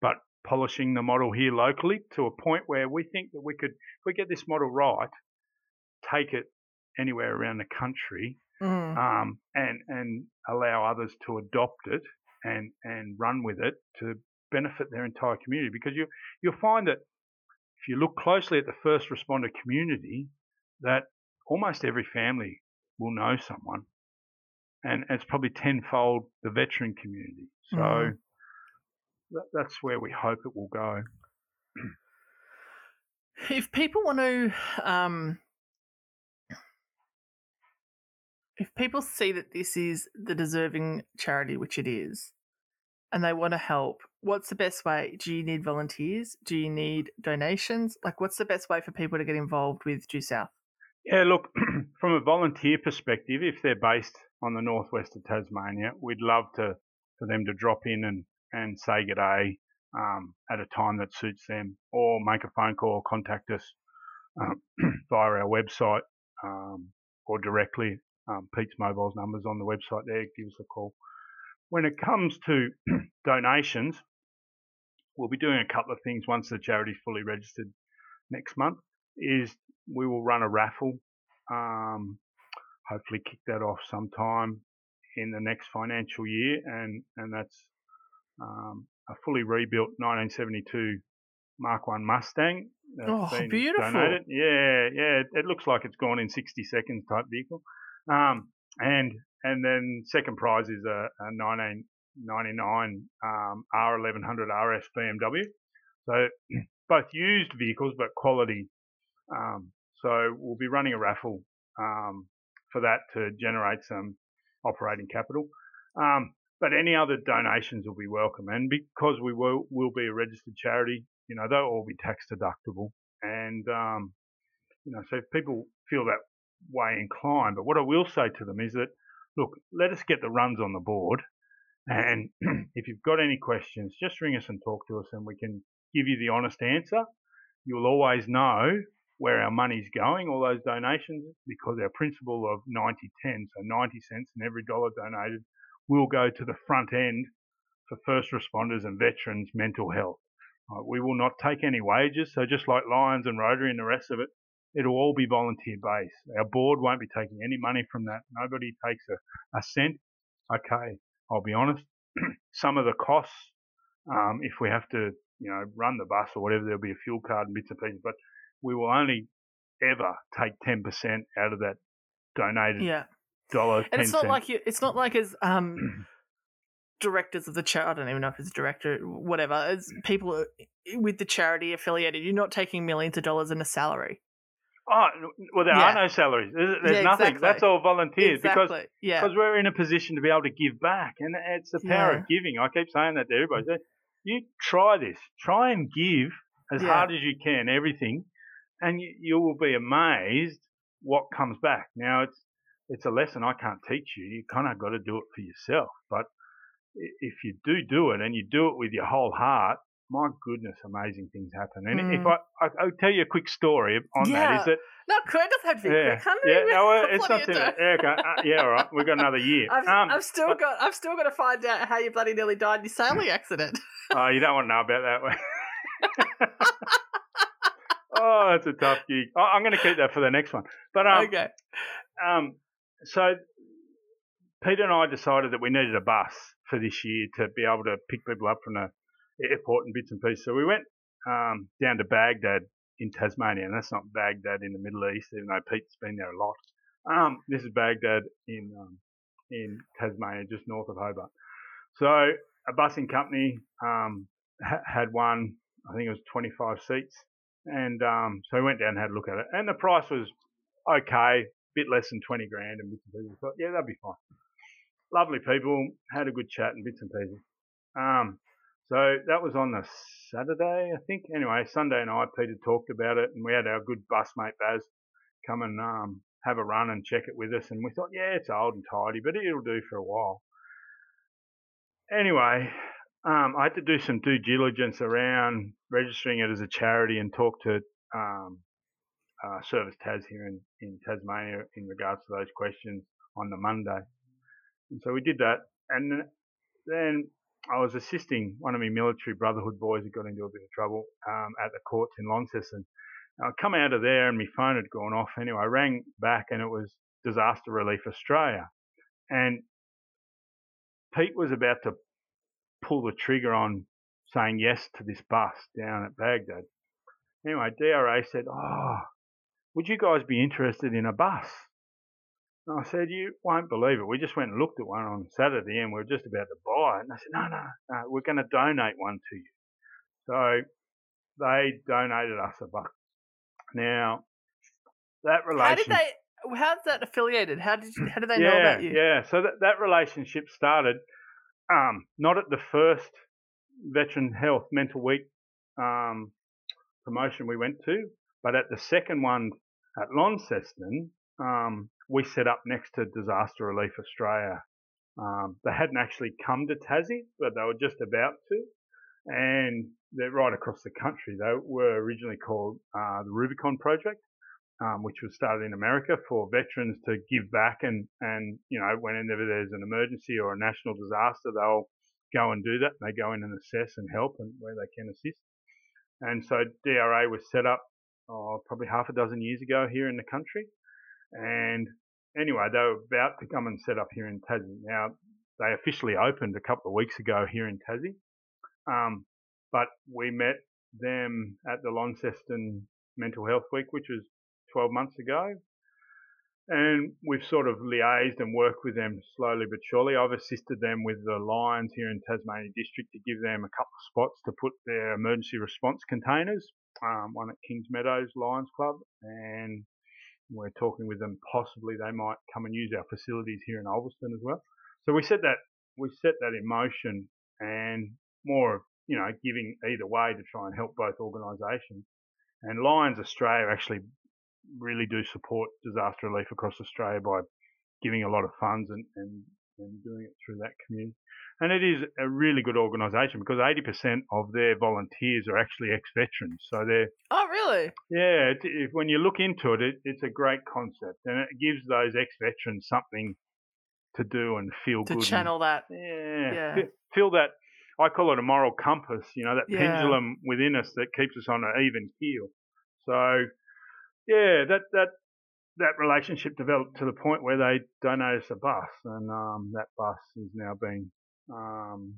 but polishing the model here locally to a point where we think that we could, if we get this model right, take it anywhere around the country Mm. um, and and allow others to adopt it and and run with it to benefit their entire community. Because you you'll find that if you look closely at the first responder community, that almost every family will know someone, and it's probably tenfold the veteran community. So Mhm. that, that's where we hope it will go. [CLEARS THROAT] If people want to, um, if people see that this is the deserving charity, which it is, and they want to help, what's the best way? Do you need volunteers? Do you need donations? Like, what's the best way for people to get involved with Due South? Yeah, look, [CLEARS THROAT] from a volunteer perspective, if they're based on the northwest of Tasmania, we'd love to for them to drop in and, and say good day um, at a time that suits them, or make a phone call or contact us um, [CLEARS THROAT] via our website um, or directly. Um, Pete's mobile's numbers on the website there. Give us a call. When it comes to [CLEARS THROAT] donations, we'll be doing a couple of things once the charity's fully registered next month. Is we will run a raffle. Um, hopefully, kick that off sometime in the next financial year, and and that's um, a fully rebuilt 1972 Mark One Mustang. Oh, beautiful. Donated. Yeah, yeah. It, it looks like it's gone in 60 seconds type vehicle. Um, and and then second prize is a, a 1999 um, R1100 RS BMW. So [CLEARS THROAT] both used vehicles, but quality. Um, so we'll be running a raffle um, for that to generate some operating capital. Um, but any other donations will be welcome. And because we will, will be a registered charity, you know, they'll all be tax deductible. And, um, you know, so if people feel that way inclined, but what I will say to them is that, look, let us get the runs on the board. And [CLEARS THROAT] if you've got any questions, just ring us and talk to us and we can give you the honest answer. You'll always know where our money's going, all those donations, because our principle of 90 10, so 90 cents in every dollar donated, will go to the front end for first responders and veterans' mental health. Uh, we will not take any wages, so just like Lions and Rotary and the rest of it, it'll all be volunteer based. Our board won't be taking any money from that. Nobody takes a, a cent. Okay, I'll be honest. [CLEARS THROAT] Some of the costs, um, if we have to, you know, run the bus or whatever, there'll be a fuel card and bits and pieces, but we will only ever take 10% out of that donated Yeah, dollar. and 10 it's not cents. like you. It's not like as um [CLEARS THROAT] directors of the charity. I don't even know if it's director, whatever. As people with the charity affiliated, you're not taking millions of dollars in a salary. Oh, well, there Yeah. are no salaries. There's, there's Yeah, nothing. exactly. That's all volunteers exactly. because yeah. because we're in a position to be able to give back, and it's the power of giving. I keep saying that to everybody. So you try this. Try and give as hard as you can, everything, and you, you will be amazed what comes back. Now it's it's a lesson I can't teach you. You kind of got to do it for yourself. But if you do do it and you do it with your whole heart, my goodness, amazing things happen. And if Mm. I, I I'll tell you a quick story on that Yeah. is that No, Craig doesn't have to be yeah, quick, yeah, no, it's not too. Yeah, okay. Uh, yeah, all right. We've got another year. [LAUGHS] I've, Um, I've still but- got. I've still got to find out how you bloody nearly died in your sailing [LAUGHS] accident. Oh, you don't want to know about that one. [LAUGHS] oh, that's a tough gig. Oh, I'm going to keep that for the next one. But um, okay. um, so Peter and I decided that we needed a bus for this year to be able to pick people up from the airport and bits and pieces. So we went um, down to Baghdad in Tasmania, and that's not Baghdad in the Middle East, even though Pete's been there a lot. Um, this is Baghdad in um, in Tasmania, just north of Hobart. So a busing company um, ha- had one, I think it was 25 seats, and um, so we went down and had a look at it, and the price was okay, bit less than 20 grand, and bits and pieces. Thought, yeah, that'd be fine. Lovely people, had a good chat and bits and pieces. So that was on the Saturday, I think. Anyway, Sunday night, Peter talked about it, and we had our good bus mate Baz come and um, have a run and check it with us. And we thought, yeah, it's old and tidy, but it'll do for a while. Anyway, um, I had to do some due diligence around registering it as a charity and talk to um, uh, Service Tas here in, in Tasmania in regards to those questions on the Monday. And so we did that. And then I was assisting one of my military brotherhood boys who got into a bit of trouble um, at the courts in Launceston. I come out of there and my phone had gone off. Anyway, I rang back and it was Disaster Relief Australia. And Pete was about to pull the trigger on saying yes to this bus down at Baghdad. Anyway, DRA said, Oh, would you guys be interested in a bus? And I said, You won't believe it. We just went and looked at one on Saturday and we are just about to buy it. And I said, No, no, no, we're going to donate one to you. So they donated us a buck. Now, that relationship. How did they? How's that affiliated? How did you, how did they yeah, know about you? Yeah, so that, that relationship started um, not at the first Veteran Health Mental Week um, promotion we went to, but at the second one at Launceston, um, we set up next to Disaster Relief Australia. Um, they hadn't actually come to Tassie, but they were just about to. And they're right across the country. They were originally called uh, the Rubicon Project, um, which was started in America for veterans to give back and, and, you know, whenever there's an emergency or a national disaster, they'll go and do that. They go in and assess and help and where they can assist. And so DRA was set up oh, probably half a dozen years ago here in the country. And anyway, they were about to come and set up here in Tassie. Now, they officially opened a couple of weeks ago here in Tassie. Um, but we met them at the Launceston Mental Health Week, which was 12 months ago. And we've sort of liaised and worked with them slowly but surely. I've assisted them with the Lions here in Tasmania District to give them a couple of spots to put their emergency response containers, um, one at Kings Meadows Lions Club, and we're talking with them. Possibly they might come and use our facilities here in Ulverstone as well. So we set that we set that in motion, and more of you know giving either way to try and help both organisations. And Lions Australia actually really do support disaster relief across Australia by giving a lot of funds and, and, and doing it through that community. And it is a really good organisation because 80% of their volunteers are actually ex-veterans. So they're oh really yeah. It, if, when you look into it, it, it's a great concept and it gives those ex-veterans something to do and feel to good. To channel and, that. Yeah, yeah. Feel that. I call it a moral compass. You know that yeah. pendulum within us that keeps us on an even keel. So yeah, that that that relationship developed to the point where they donated us a bus, and um, that bus is now being um,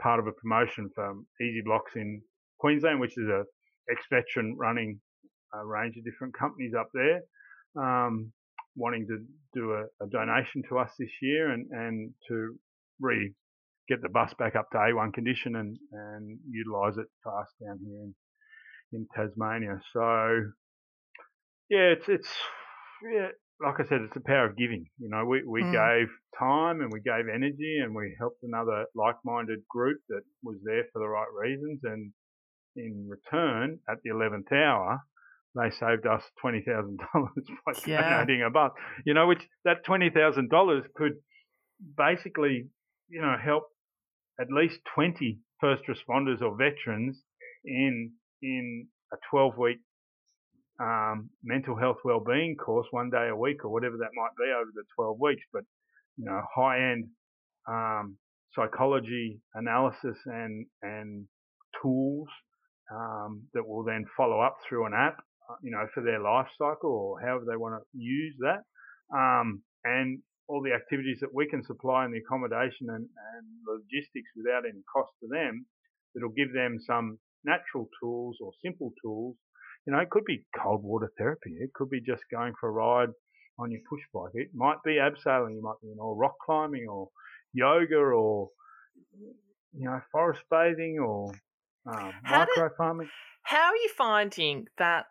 part of a promotion for Easy Blocks in Queensland, which is a ex-veteran running a range of different companies up there, um, wanting to do a, a, donation to us this year and, and to re get the bus back up to A1 condition and, and utilise it fast down here in, in Tasmania. So yeah, it's it's yeah, like I said, it's the power of giving. You know, we we mm. gave time and we gave energy and we helped another like-minded group that was there for the right reasons, and in return, at the eleventh hour, they saved us twenty thousand [LAUGHS] dollars by yeah. donating a bus. You know, which that twenty thousand dollars could basically, you know, help at least 20 first responders or veterans in in a 12 week um, mental health well-being course one day a week or whatever that might be over the 12 weeks. But you know, high-end um, psychology analysis and and tools um, that will then follow up through an app, uh, you know, for their life cycle or however they want to use that, um, and all the activities that we can supply in the accommodation and, and logistics without any cost to them, that'll give them some natural tools or simple tools you know, it could be cold water therapy. It could be just going for a ride on your push bike. It might be abseiling. You might be, you know, rock climbing or yoga or, you know, forest bathing or um, micro did, farming. How are you finding that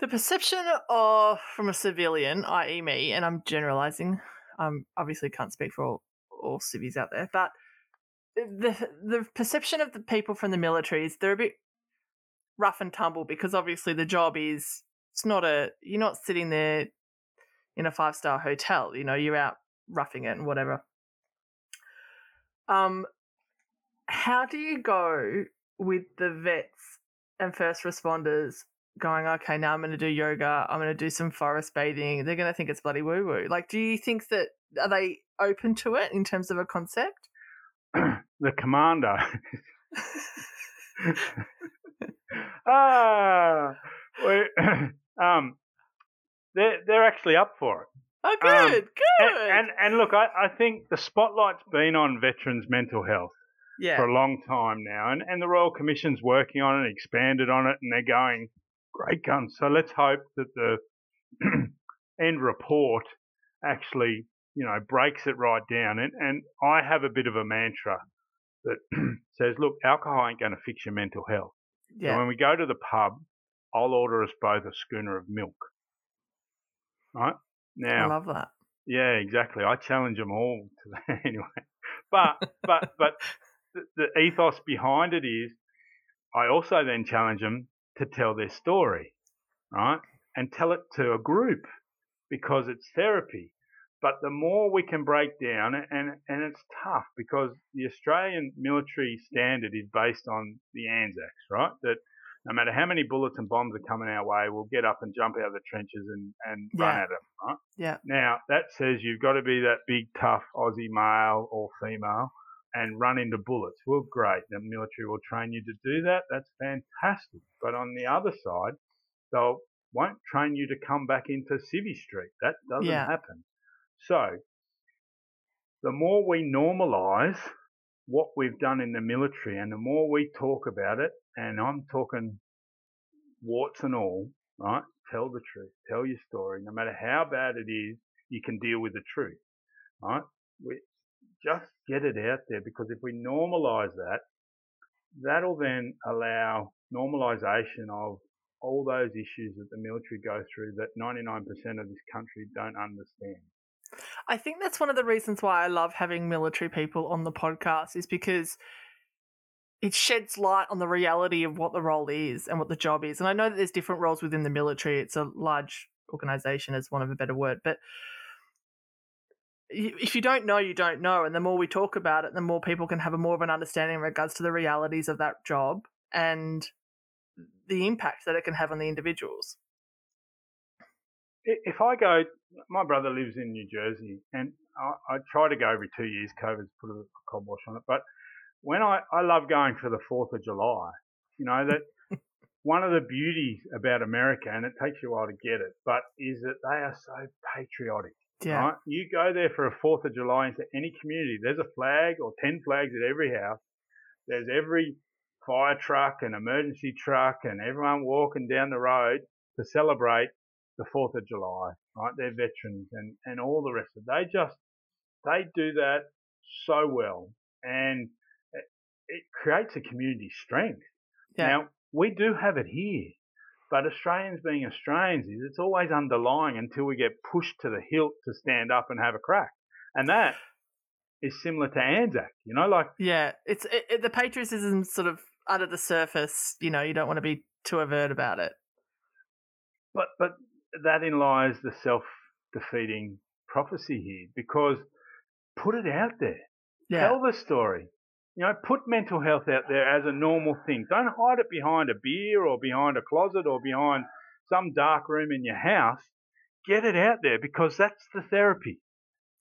the perception of, from a civilian, i.e., me, and I'm generalizing, I um, obviously can't speak for all, all civvies out there, but the the perception of the people from the military is they're a bit rough and tumble because obviously the job is it's not a you're not sitting there in a five star hotel. You know, you're out roughing it and whatever. Um, how do you go with the vets and first responders going, okay, now I'm going to do yoga, I'm going to do some forest bathing. They're going to think it's bloody woo woo. Like, do you think that are they open to it in terms of a concept? [CLEARS THROAT] the commander [LAUGHS] [LAUGHS] ah, we, [LAUGHS] um, they're they're actually up for it. Oh, good, um, good. And, and, and look, I, I think the spotlight's been on veterans' mental health yeah. for a long time now, and, and the Royal Commission's working on it, expanded on it, and they're going great guns. So let's hope that the [CLEARS THROAT] end report actually, you know, breaks it right down. And, and I have a bit of a mantra that [CLEARS THROAT] says, look, alcohol ain't going to fix your mental health. Yeah. So when we go to the pub, I'll order us both a schooner of milk. Right? Now, I love that. Yeah, exactly. I challenge them all to [LAUGHS] that anyway. But, but, but [LAUGHS] the, the ethos behind it is I also then challenge them to tell their story, right? And tell it to a group because it's therapy. But the more we can break down, and, and it's tough because the Australian military standard is based on the Anzacs, right? That no matter how many bullets and bombs are coming our way, we'll get up and jump out of the trenches and, and yeah. run at them, right? Yeah. Now, that says you've got to be that big, tough Aussie male or female and run into bullets. Well, great. The military will train you to do that. That's fantastic. But on the other side, they'll won't train you to come back into Civvy Street. That doesn't yeah. happen. So, the more we normalise what we've done in the military and the more we talk about it, and I'm talking warts and all, right? Tell the truth. Tell your story. No matter how bad it is, you can deal with the truth, right? We, just get it out there because if we normalize that, that'll then allow normalization of all those issues that the military go through that 99% of this country don't understand. I think that's one of the reasons why I love having military people on the podcast is because it sheds light on the reality of what the role is and what the job is. And I know that there's different roles within the military. It's a large organization, as one of a better word, but if you don't know, you don't know. And the more we talk about it, the more people can have a more of an understanding in regards to the realities of that job and the impact that it can have on the individuals. If I go, my brother lives in New Jersey, and I, I try to go every two years. COVID's put a kibosh on it, but when I, I love going for the Fourth of July, you know that [LAUGHS] one of the beauties about America, and it takes you a while to get it, but is that they are so patriotic. Yeah. Right? You go there for a Fourth of July into any community. There's a flag or ten flags at every house. There's every fire truck and emergency truck and everyone walking down the road to celebrate the Fourth of July. Right? They're veterans and and all the rest of it. They just they do that so well, and it, it creates a community strength. Yeah. Now we do have it here. But Australians being Australians is it's always underlying until we get pushed to the hilt to stand up and have a crack. And that is similar to Anzac, you know, like yeah, it's it, it, the patriotism sort of under the surface. You know, you don't want to be too overt about it. But but that in lies the self defeating prophecy here because put it out there, yeah. tell the story, you know, put mental health out there as a normal thing. Don't hide it behind a beer or behind a closet or behind some dark room in your house. Get it out there because that's the therapy.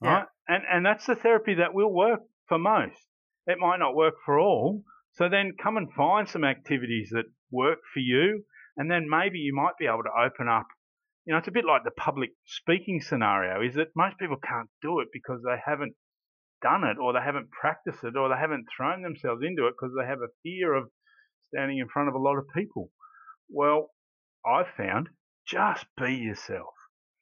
Yeah. Right? And and that's the therapy that will work for most. It might not work for all. So then come and find some activities that work for you and then maybe you might be able to open up you know, it's a bit like the public speaking scenario, is that most people can't do it because they haven't done it or they haven't practiced it or they haven't thrown themselves into it because they have a fear of standing in front of a lot of people. Well, I've found just be yourself.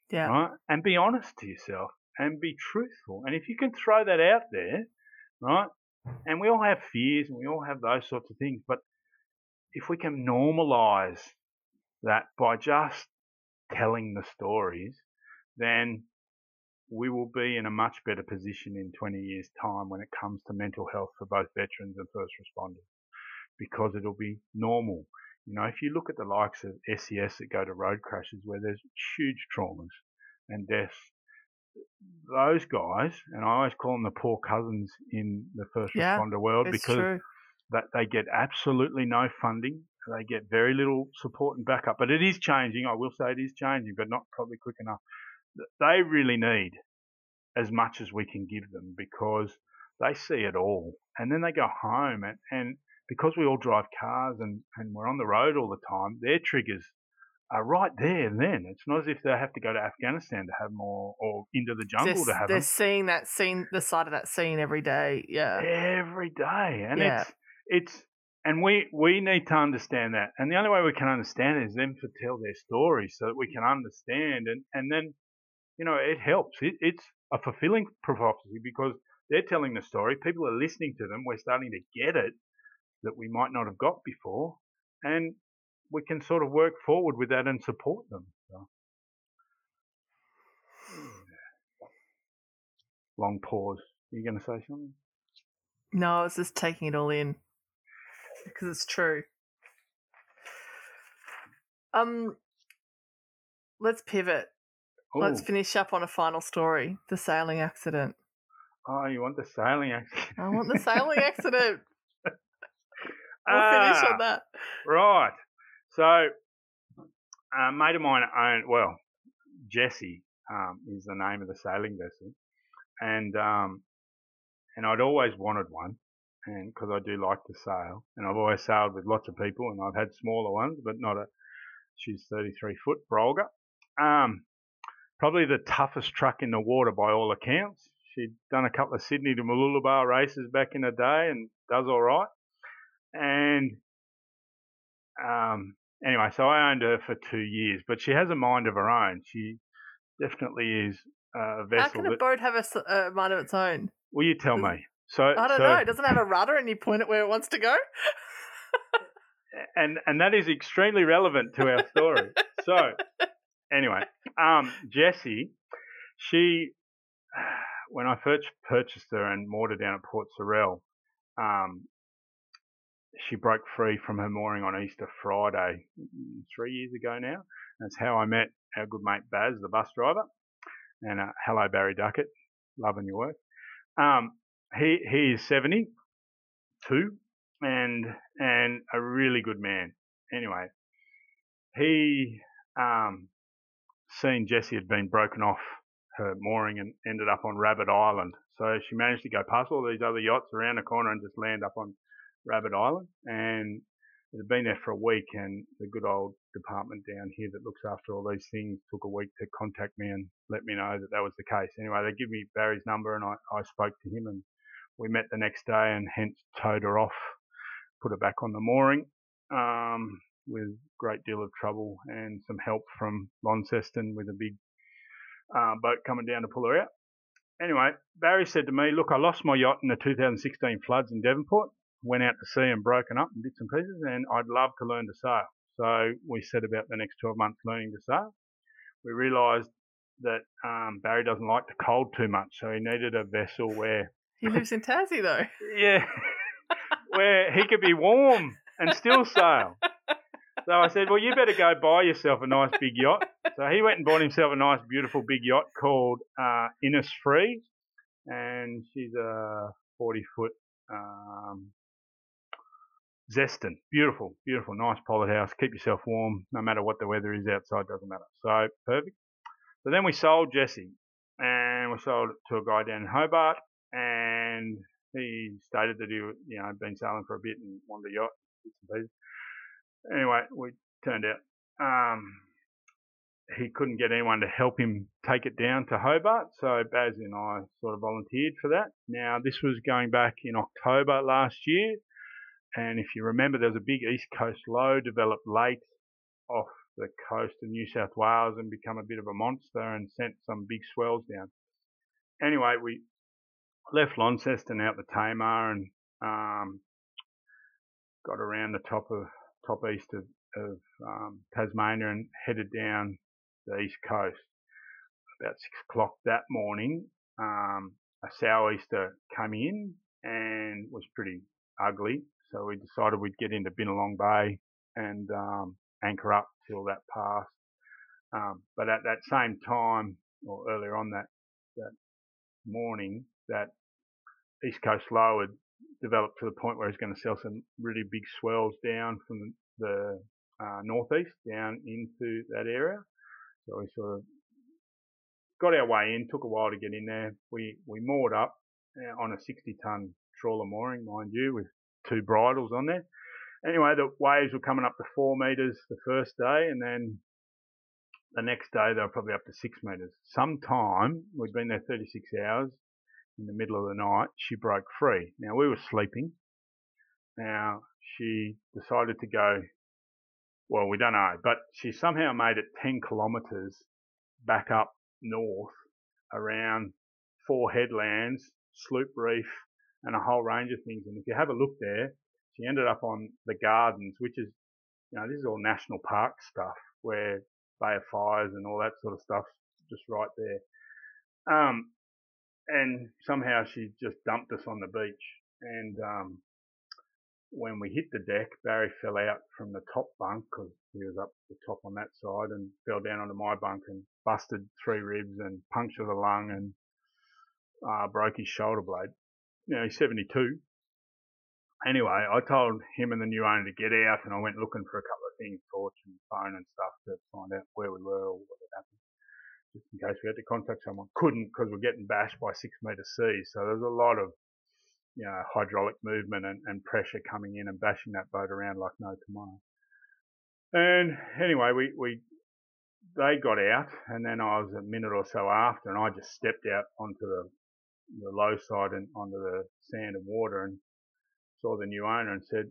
Yeah. Right? And be honest to yourself and be truthful. And if you can throw that out there, right? And we all have fears and we all have those sorts of things, but if we can normalize that by just telling the stories, then we will be in a much better position in 20 years' time when it comes to mental health for both veterans and first responders because it'll be normal. You know, if you look at the likes of SES that go to road crashes where there's huge traumas and deaths, those guys, and I always call them the poor cousins in the first yeah, responder world because true. that they get absolutely no funding. They get very little support and backup, but it is changing. I will say it is changing, but not probably quick enough they really need as much as we can give them because they see it all. And then they go home and, and because we all drive cars and, and we're on the road all the time, their triggers are right there and then. It's not as if they have to go to Afghanistan to have more or into the jungle they're, to have they're them. seeing that scene, the side of that scene every day. Yeah. Every day. And Yeah. it's, it's, and we, we need to understand that. And the only way we can understand it is them to tell their story so that we can understand. And, and then, you know, it helps. It, it's a fulfilling prophecy because they're telling the story. People are listening to them. We're starting to get it that we might not have got before. And we can sort of work forward with that and support them. So. Long pause. Are you going to say something? No, I was just taking it all in [LAUGHS] because it's true. Um, let's pivot. Let's finish up on a final story: the sailing accident. Oh, you want the sailing accident? I want the sailing accident. [LAUGHS] We'll finish Ah, on that. Right. So, a mate of mine owned, well, Jesse um, is the name of the sailing vessel. And, um, and I'd always wanted one. And because I do like to sail, and I've always sailed with lots of people, and I've had smaller ones, but not a. She's 33 foot, Brolga. Um, probably the toughest truck in the water by all accounts. She'd done a couple of Sydney to Mooloolaba races back in the day, and does all right. And um, anyway, so I owned her for two years, but she has a mind of her own. She definitely is a vessel. How can a that. boat have a, a mind of its own? Will you tell me? So I don't so, know. It doesn't have a rudder, and you point it where it wants to go. and and that is extremely relevant to our story. [LAUGHS] so anyway, um, Jessie, she [SIGHS] when I first purchased her and moored her down at Port Sorell, um, she broke free from her mooring on Easter Friday three years ago now. That's how I met our good mate Baz, the bus driver. And uh, hello, Barry Duckett, loving your work. Um, he he is 72 and and a really good man. Anyway, he um, seen Jessie had been broken off her mooring and ended up on Rabbit Island. So she managed to go past all these other yachts around the corner and just land up on Rabbit Island. And it had been there for a week, and the good old department down here that looks after all these things took a week to contact me and let me know that that was the case. Anyway, they give me Barry's number, and I, I spoke to him, and we met the next day, and hence towed her off, put her back on the mooring. Um, with great deal of trouble and some help from Launceston with a big uh, boat coming down to pull her out. Anyway, Barry said to me, "Look, I lost my yacht in the 2016 floods in Devonport. Went out to sea and broken up in bits and pieces, and I'd love to learn to sail." So we set about the next 12 months learning to sail. We realised that um, Barry doesn't like the cold too much, so he needed a vessel where, He lives in Tassie, though. yeah, where he could be warm and still sail. So I said, well, you better go buy yourself a nice big yacht. So he went and bought himself a nice, beautiful big yacht called uh, Innisfree, and she's a 40 foot um, Zeston. Beautiful, beautiful, nice pilot house. Keep yourself warm no matter what the weather is outside, doesn't matter. So perfect. So then we sold Jesse, and we sold it to a guy down in Hobart, and he stated that he, you know, had been sailing for a bit and wanted a yacht, and. Anyway, we turned out um, he couldn't get anyone to help him take it down to Hobart, so Baz and I sort of volunteered for that. Now, this was going back in October last year, and if you remember, there was a big East Coast low developed late off the coast of New South Wales and become a bit of a monster and sent some big swells down. Anyway, we left Launceston out the Tamar and um, got around the top of top east of, of um, Tasmania and headed down the east coast. About six o'clock that morning, um, a sou'easter came in and was pretty ugly. So we decided we'd get into Binalong Bay and um, anchor up till that passed. Um, but at that same time, or earlier on that that morning, that east coast low had developed to the point where it's going to sell some really big swells down from the uh, northeast down into that area. So we sort of got our way in. Took a while to get in there. We we moored up uh, on a 60 ton trawler mooring, mind you, with two bridles on there. Anyway, the waves were coming up to four meters the first day, and then the next day they were probably up to six metres. Sometime, we'd been there 36 hours, in the middle of the night, she broke free. Now we were sleeping. Now she decided to go, well, we don't know, but she somehow made it 10 kilometres back up north around four headlands, Sloop Reef, and a whole range of things. And if you have a look there, she ended up on the gardens, which is, you know, this is all national park stuff where Bay of Fires and all that sort of stuff just right there. Um, and somehow she just dumped us on the beach. And um, when we hit the deck, Barry fell out from the top bunk because he was up the top on that side and fell down onto my bunk and busted three ribs and punctured the lung and uh, broke his shoulder blade. Know, he's 72. Anyway, I told him and the new owner to get out and I went looking for a couple of things, torch and phone and stuff to find out where we were or what had happened just in case we had to contact someone. Couldn't because we're getting bashed by six metre seas. So there's a lot of, you know, hydraulic movement and, and pressure coming in and bashing that boat around like no tomorrow. And anyway, we, we, they got out and then I was a minute or so after and I just stepped out onto the, the low side and onto the sand and water and saw the new owner and said,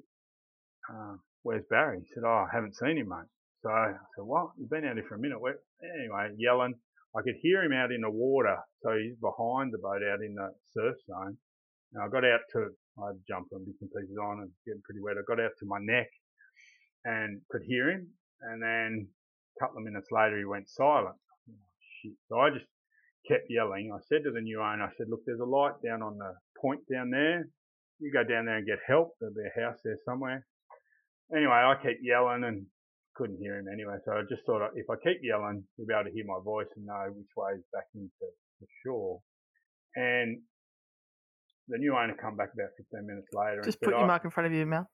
uh, where's Barry? He said, oh, I haven't seen him, mate. So I said, what? You've been out here for a minute. Anyway, yelling. I could hear him out in the water, so he's behind the boat out in the surf zone. And I got out to, I jumped on bits and pieces on and getting pretty wet. I got out to my neck and could hear him. And then a couple of minutes later, he went silent. Oh, shit. So I just kept yelling. I said to the new owner, I said, look, there's a light down on the point down there. You go down there and get help. There'll be a house there somewhere. Anyway, I kept yelling and couldn't hear him anyway. So I just thought if I keep yelling, he'll be able to hear my voice and know which way is back into the shore. And the new owner come back about 15 minutes later. Just put said, your oh, mic in front of your mouth.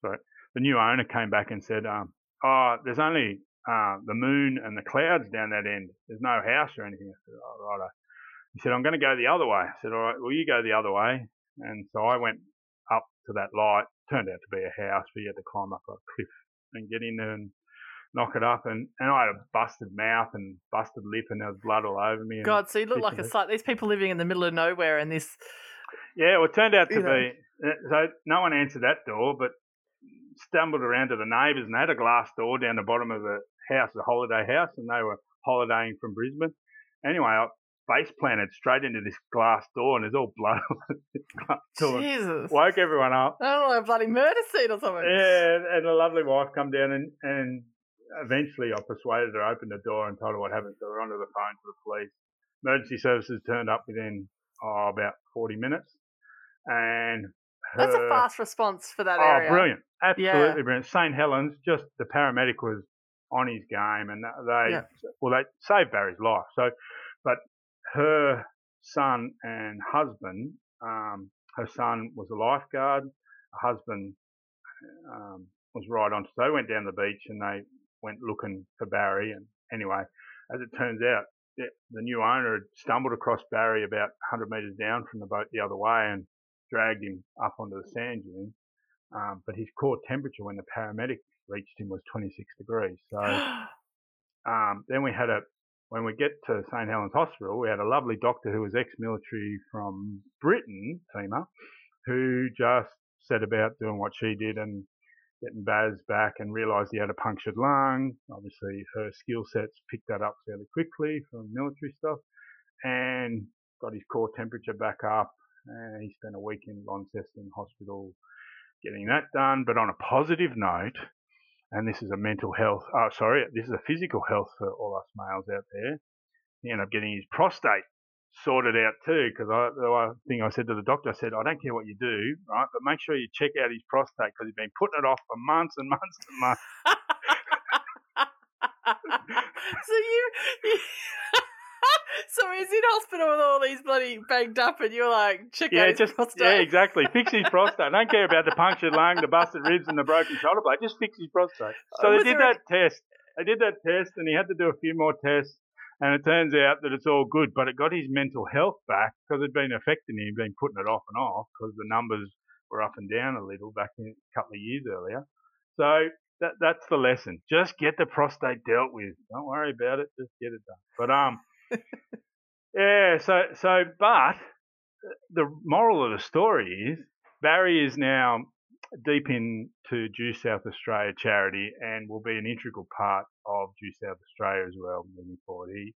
Sorry. The new owner came back and said, um, oh, there's only uh, the moon and the clouds down that end. There's no house or anything. I said, oh, right. He said, I'm going to go the other way. I said, all right, well, you go the other way. And so I went up to that light. Turned out to be a house, but you had to climb up a cliff and get in there and knock it up, and, and I had a busted mouth and busted lip, and there was blood all over me. God, so you look like a sight. These people living in the middle of nowhere, and this. Yeah, well, it turned out to be uh, so. No one answered that door, but stumbled around to the neighbours, and they had a glass door down the bottom of the house, the holiday house, and they were holidaying from Brisbane. Anyway, I face planted straight into this glass door, and there's all blood on the glass door. Jesus! Woke everyone up. I don't know, a bloody murder scene or something. Yeah, and a lovely wife come down and and eventually I persuaded her to open the door and told her what happened. So we're onto the phone to the police. Emergency services turned up within oh, about 40 minutes. And her, that's a fast response for that oh, area. brilliant. Absolutely yeah. brilliant. St. Helens, just the paramedic was on his game and they, yeah. well, they saved Barry's life. So, but her son and husband, um, her son was a lifeguard. Her husband um, was right on. So they went down the beach and they went looking for Barry. And anyway, as it turns out, the new owner had stumbled across Barry about 100 metres down from the boat the other way and dragged him up onto the sand dune. Um, but his core temperature when the paramedic reached him was 26 degrees. So [GASPS] um, then we had a, when we get to St Helens Hospital, we had a lovely doctor who was ex-military from Britain, Tima, who just set about doing what she did and getting Baz back and realised he had a punctured lung. Obviously, her skill sets picked that up fairly quickly from military stuff and got his core temperature back up. And he spent a week in Launceston Hospital getting that done. But on a positive note, and this is a mental health, oh, sorry, this is a physical health for all us males out there. He ended up getting his prostate sorted out too, because I, the one thing I said to the doctor, I said, I don't care what you do, right, but make sure you check out his prostate because he's been putting it off for months and months and months. [LAUGHS] so you, you [LAUGHS] so he's in hospital with all these bloody banged up, and you're like, check yeah, out just, prostate. Yeah, exactly. Fix his prostate. I don't care about the punctured lung, the busted ribs, and the broken shoulder blade. Just fix his prostate. [LAUGHS] So uh, they did that a... test. They did that test, and he had to do a few more tests. And it turns out that it's all good, but it got his mental health back because it'd been affecting him, been putting it off and off because the numbers were up and down a little back in a couple of years earlier. So that that's the lesson. Just get the prostate dealt with. Don't worry about it. Just get it done. But um, [LAUGHS] yeah. So so, but the moral of the story is Barry is now deep into Due South Australia charity and will be an integral part of Due South Australia as well moving forward. He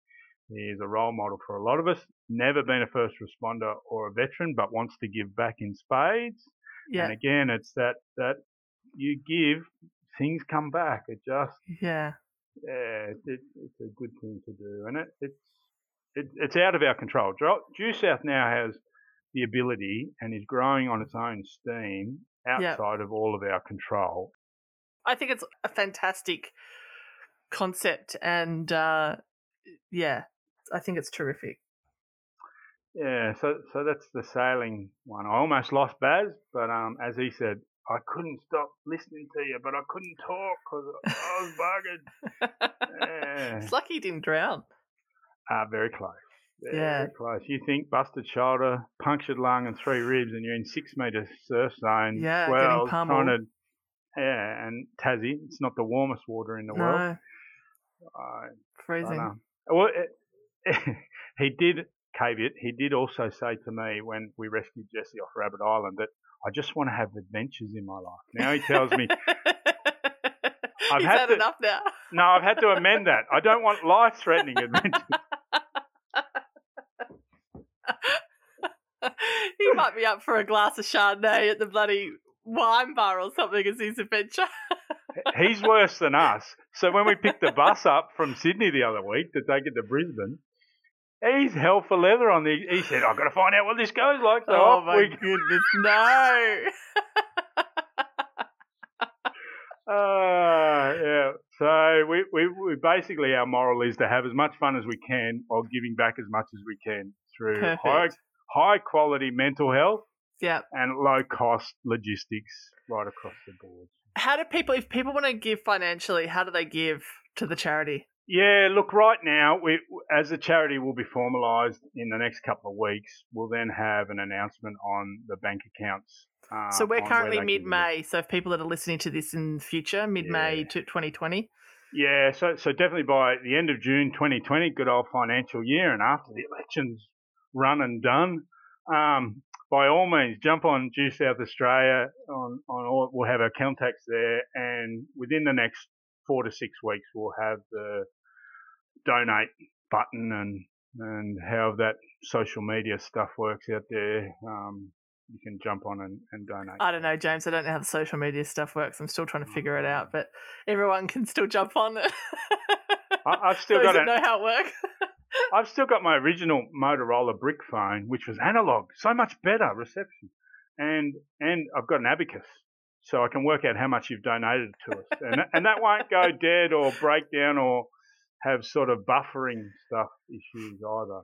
he is a role model for a lot of us. Never been a first responder or a veteran, but wants to give back in spades. Yeah. And again, it's that that you give, things come back. It just Yeah. yeah, it, it's a good thing to do, and it, it's it, it's out of our control. Due South now has the ability and is growing on its own steam Outside of all of our control. I think it's a fantastic concept, and uh, yeah, I think it's terrific. Yeah, so so that's the sailing one. I almost lost Baz, but um, as he said, I couldn't stop listening to you, but I couldn't talk because I was buggered. [LAUGHS] Yeah. It's lucky he didn't drown. Ah, very close. Yeah. close. You think busted shoulder, punctured lung, and three ribs, and you're in six metre surf zone. Yeah, getting pummeled. to, yeah, and Tassie, it's not the warmest water in the world. No, I, I freezing. know. Well, it, [LAUGHS] he did, caveat, he did also say to me when we rescued Jesse off Rabbit Island that I just want to have adventures in my life. Now he tells me, [LAUGHS] He's had had to- enough now. no, I've had to amend that. I don't want life threatening [LAUGHS] adventures. [LAUGHS] he might be up for a glass of Chardonnay at the bloody wine bar or something as his adventure. He's worse than us. So when we picked the bus up from Sydney the other week to take it to Brisbane, he's hell for leather on the. He said, "I've got to find out what this goes like." So oh my we. goodness, no! [LAUGHS] Uh, yeah. So we, we, we basically our moral is to have as much fun as we can while giving back as much as we can through Perfect. high high quality mental health yeah. and low cost logistics right across the board. How do people, if people want to give financially, how do they give to the charity? Yeah, look, right now, we as the charity will be formalised in the next couple of weeks, we'll then have an announcement on the bank accounts. Uh, so we're currently mid May. So if people that are listening to this in the future, mid May Yeah. to 2020. Yeah, so so definitely by the end of June 2020, good old financial year, and after the elections run and done, um, by all means, jump on Due South Australia. On on all, we'll have our contacts there, and within the next four to six weeks, we'll have the donate button and and how that social media stuff works out there. Um, you can jump on and, and donate. I don't know, James. I don't know how the social media stuff works. I'm still trying to figure it out, but everyone can still jump on. I, I've [LAUGHS] still Those got it. know how it works. I've still got my original Motorola brick phone, which was analog, so much better reception, and and I've got an abacus, so I can work out how much you've donated to us, and that, and that won't go [LAUGHS] dead or break down or have sort of buffering stuff issues either.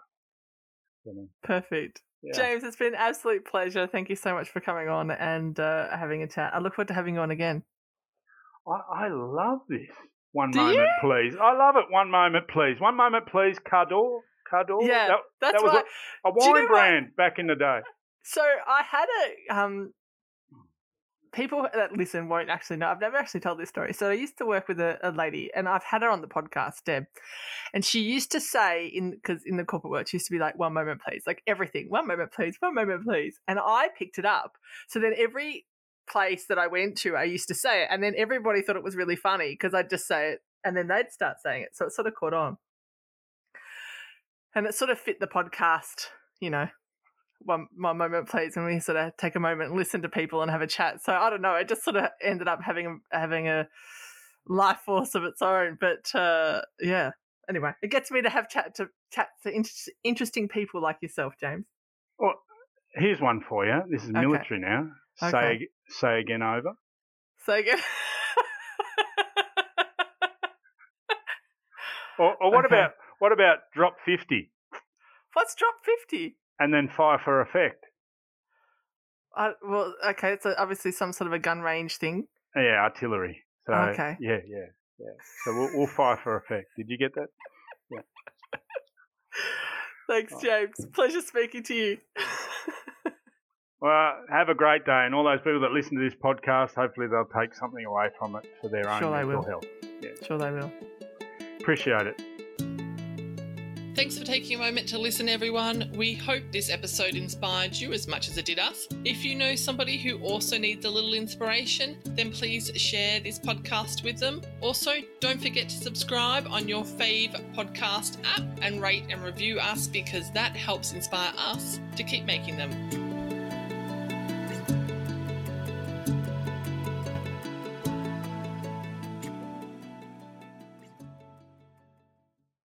You know, Perfect. yeah. James, it's been an absolute pleasure. Thank you so much for coming on and uh, having a chat. I look forward to having you on again. I, I love this. One Do moment, you? please. I love it. One moment, please. One moment, please. Cardor, Cardor. Yeah, that, That's that was why. a, a Do you wine know what? brand back in the day. So I had a um. People that listen won't actually know. I've never actually told this story. So I used to work with a, a lady, and I've had her on the podcast, Deb, and she used to say in because in the corporate world, she used to be like, "One moment, please," like everything. One moment, please. One moment, please. And I picked it up. So then every place that I went to, I used to say it, and then everybody thought it was really funny because I'd just say it, and then they'd start saying it. So it sort of caught on, and it sort of fit the podcast, you know one, one moment, please, and we sort of take a moment and listen to people and have a chat. So I don't know. It just sort of ended up having a, having a life force of its own. But uh, yeah. Anyway, it gets me to have chat to chat to inter- interesting people like yourself, James. Well, here's one for you. This is Okay. military now. Say Okay. Say again over. Say again, [LAUGHS] Or, or what Okay. about what about drop fifty what's drop fifty? and then fire for effect? Uh, well, okay, it's obviously some sort of a gun range thing. Yeah, artillery. So Okay. yeah, yeah, yeah. So we'll, we'll fire for effect. Did you get that? Yeah. [LAUGHS] Thanks, Oh. James. Pleasure speaking to you. [LAUGHS] Well, have a great day, and all those people that listen to this podcast, hopefully they'll take something away from it for their own Sure they mental will. health. Sure, they will. Appreciate it. Thanks for taking a moment to listen, everyone. We hope this episode inspired you as much as it did us. If you know somebody who also needs a little inspiration, then please share this podcast with them. Also, don't forget to subscribe on your fave podcast app and rate and review us because that helps inspire us to keep making them.